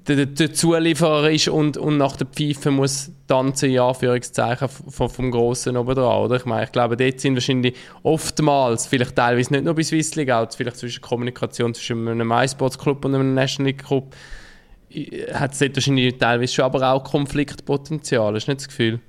der, der Zulieferer ist und, und nach der Pfeife muss tanzen, in Anführungszeichen, vom, vom Grossen oben dran, oder? Ich meine, ich glaube, dort sind wahrscheinlich oftmals, vielleicht teilweise nicht nur bei Swiss League, auch vielleicht zwischen Kommunikation zwischen einem MySports Club und einem National League Club, hat es dort wahrscheinlich teilweise schon aber auch Konfliktpotenzial, hast du nicht das Gefühl?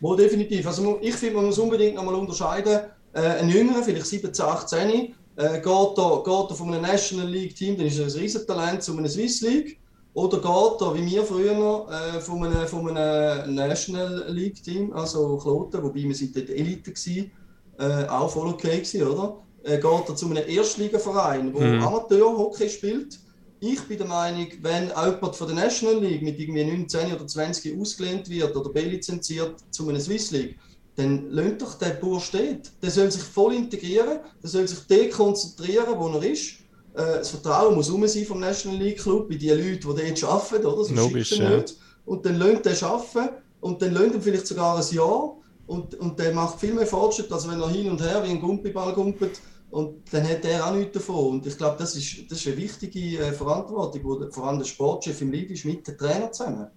Wo definitiv. Also ich finde, man muss unbedingt nochmal unterscheiden. Äh, ein Jüngerer, vielleicht 17, 18, äh, geht, da, geht da von einem National League Team, dann ist er ein Riesentalent zu einer Swiss League. Oder geht da, wie wir früher, äh, von, einem, von einem National League Team, also Kloten, wobei wir sind dort Elite waren, äh, auch voll okay gewesen, oder? Äh, geht er zu einem Erstligaverein, der mhm. Amateurhockey spielt ich bin der Meinung, wenn jemand von der National League mit irgendwie 19 oder 20 ausgelehnt wird oder belizenziert zu einer Swiss League, dann lasst doch der Bauer stehen. Der soll sich voll integrieren, der soll sich dekonzentrieren, wo er ist. Äh, das Vertrauen muss um sein vom National League Club, bei den Leuten, die dort arbeiten, oder? So Logisch, ja. nicht. Und dann lasst er arbeiten und dann lasst er vielleicht sogar ein Jahr und, und der macht viel mehr Fortschritt, als wenn er hin und her wie ein Gumpiball gumpelt und dann hat er auch nichts davon. Und ich glaube, das ist, das ist eine wichtige äh, Verantwortung, wo vor allem der Sportchef im Lead ist, mit dem Trainer zusammen.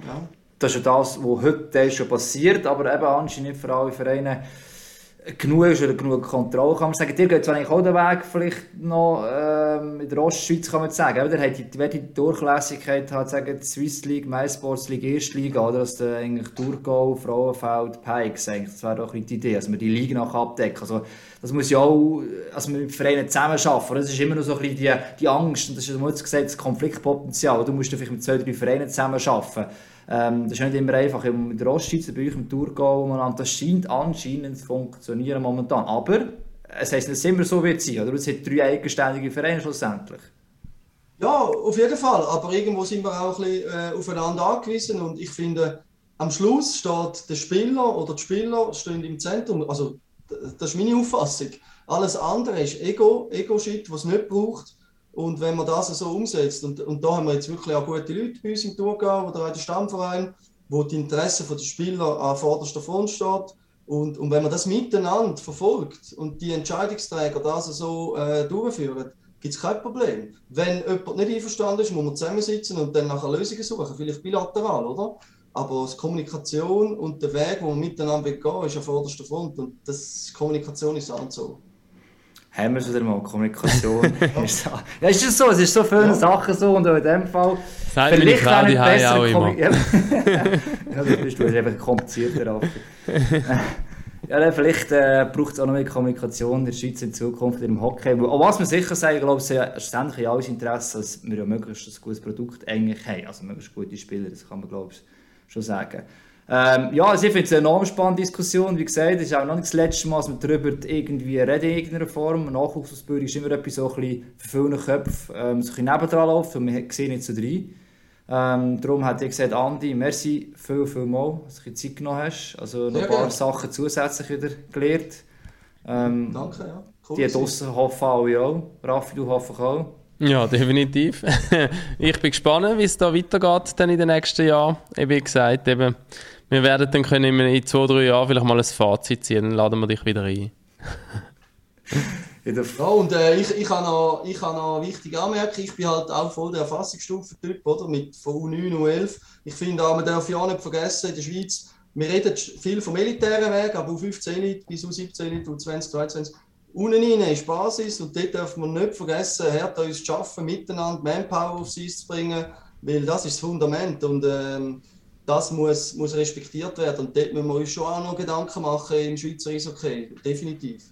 Ja. Das ist ja das, was heute schon passiert, aber eben anscheinend nicht für alle Vereine genug ist oder genug Kontrolle. Kann man sagen, dir geht es eigentlich auch den Weg vielleicht noch äh, ähm, in der Ostschweiz kann man sagen, oder? Hat die, die, Durchlässigkeit hat, sagen, die Swiss League, MySports League, Erste Liga, oder? Dass der eigentlich Thurgau, Frauenfeld, Pikes, eigentlich, das wäre doch die Idee, dass man die Liga nachher abdecken. Also, das muss ja auch, also mit Vereinen zusammen schaffen. Das ist immer noch so ein bisschen die, die Angst, und das ist, gesagt, das Konfliktpotenzial. Du musst vielleicht mit zwei, drei Vereinen zusammen schaffen. Ähm, das ist nicht immer einfach. In der Ostschweiz, bei euch im Thurgau, das scheint anscheinend zu funktionieren momentan. Aber es heisst nicht immer so wird sein, oder? Es hat drei eigenständige Vereine schlussendlich. Ja, auf jeden Fall. Aber irgendwo sind wir auch ein bisschen äh, aufeinander angewiesen. Und ich finde, am Schluss steht der Spieler oder die Spieler stehen im Zentrum. Also, das ist meine Auffassung. Alles andere ist Ego, Ego-Shit, was es nicht braucht. Und wenn man das so umsetzt, und, und da haben wir jetzt wirklich auch gute Leute bei uns im Thurgau oder auch den Stammverein, wo die Interessen der Spieler an vorderster Front steht, und, und wenn man das miteinander verfolgt und die Entscheidungsträger das so äh, durchführen, gibt es kein Problem. Wenn jemand nicht einverstanden ist, muss man zusammensitzen und dann nachher Lösungen suchen, vielleicht bilateral, oder? Aber die Kommunikation und der Weg, wo man miteinander gehen ist an vorderster Front. Und das, Kommunikation ist auch so. Haben wir es wieder mal, Kommunikation. [laughs] [laughs] ja, ist es so, es ist so viele ja. Sachen so und auch in dem Fall. Sagt vielleicht auch nicht besser auch immer. [laughs] ja, du bist du einfach komplizierter. ja, vielleicht äh, braucht es auch noch mehr Kommunikation in der Schweiz in Zukunft im Hockey. Auch was wir sicher sagen, glaube ich, ist schlussendlich in alles Interesse, dass wir ja möglichst ein gutes Produkt eigentlich haben. Also möglichst gute Spieler, das kann man glaube ich schon sagen. Ähm, ja, also ich finde es eine enorm spannende Diskussion. Wie gesagt, es ist auch noch nicht das letzte Mal, dass wir darüber irgendwie reden in irgendeiner Form. Nachwuchsausbildung ist immer etwas so ein bisschen für viele Köpfe ähm, so ein bisschen nebendran läuft und wir sehen nicht so rein. Ähm, darum hat ich gesagt, Andi, merci viel, viel mal, dass du Zeit genommen hast. Also noch ein paar Sachen zusätzlich wieder gelernt. Ähm, Danke, ja. Cool die draussen hoffen alle auch. Raffi, du hoffst auch. Ja, definitiv. [laughs] ich bin gespannt, wie es da weitergeht dann in den nächsten Jahren. Wie gesagt, eben, wir werden dann können in zwei, drei Jahren vielleicht mal ein Fazit ziehen, dann laden wir dich wieder ein. [laughs] ja, und äh, ich, ich habe noch, ich habe noch wichtig anmerken, ich bin halt auch voll der Erfassungsstufen-Typ, oder? Mit von U9, U11. Ich finde auch, man darf ja auch nicht vergessen, in der Schweiz, wir reden viel vom elitären Weg, aber U15 bis U17, U20, U22, unten rein ist Basis und dort darf man nicht vergessen, hart uns zu arbeiten, miteinander Manpower aufs Eis zu bringen, weil das ist das Fundament und ähm, das muss, muss respektiert werden. Und dort müssen wir uns schon auch noch Gedanken machen im Schweizer Eishockey, definitiv.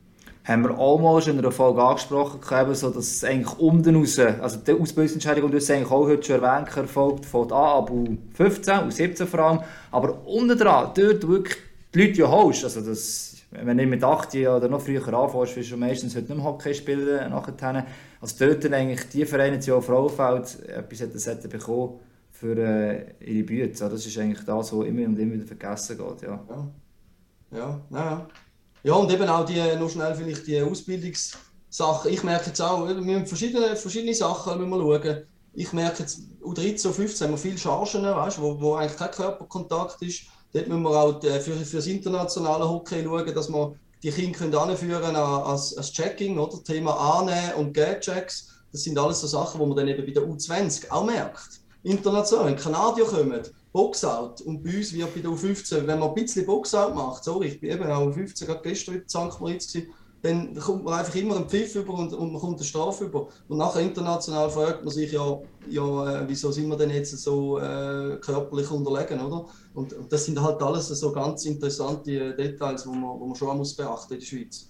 Haben wir auch mal schon in einer Folge angesprochen, so dass es eigentlich den raus, also die Ausbildungsentscheidung, und du hast eigentlich auch heute schon erwähnt, erfolgt von A ab U15, U17 vor allem, aber unten dran, dort wirklich die Leute ja holst, also das, wenn du mit 8 oder noch früher anfängst, wirst du meistens heute nicht mehr Hockey spielen, nachher, also dort eigentlich die Vereine, die auch Frauenfeld etwas hätten bekommen für äh, ihre Bücher. Das ist eigentlich das, was immer und immer wieder vergessen geht. Ja, ja, ja. ja. ja und eben auch die, noch schnell vielleicht die Ausbildungssachen. Ich merke jetzt auch, wir müssen verschiedene, verschiedene Sachen müssen wir schauen. Ich merke jetzt, U13, U15 haben wir viele Chargen, weißt, wo, wo eigentlich kein Körperkontakt ist. Dort müssen wir auch äh, für, für das internationale Hockey schauen, dass wir die Kinder können anführen als, als Checking, oder? Thema Annehmen und Gate-Checks. Das sind alles so Sachen, die man dann eben bei der U20 auch merkt international. Wenn Kanadier kommen, Boxout, und bei uns wird bei der U15, wenn man ein bisschen Boxout macht, sorry, ich bin eben auch U15, gerade gestern in St. Moritz gewesen, dann kommt man einfach immer einen Pfiff über und, und man kommt eine Strafe über. Und nachher international fragt man sich ja, ja äh, wieso sind wir denn jetzt so äh, körperlich unterlegen, oder? Und, und, das sind halt alles so ganz interessante Details, die man, wo man schon muss beachten in der Schweiz.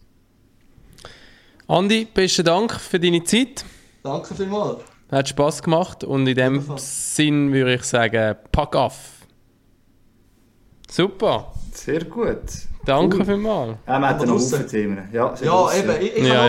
Andi, besten Dank für deine Zeit. Danke vielmals. Hat Spass gemacht und in dem Sinn würde ich sagen, pack auf. Super. Sehr gut. Danke cool. vielmals. Ja, wir hatten noch Themen. Ja, ja eben. Ich, ich ja,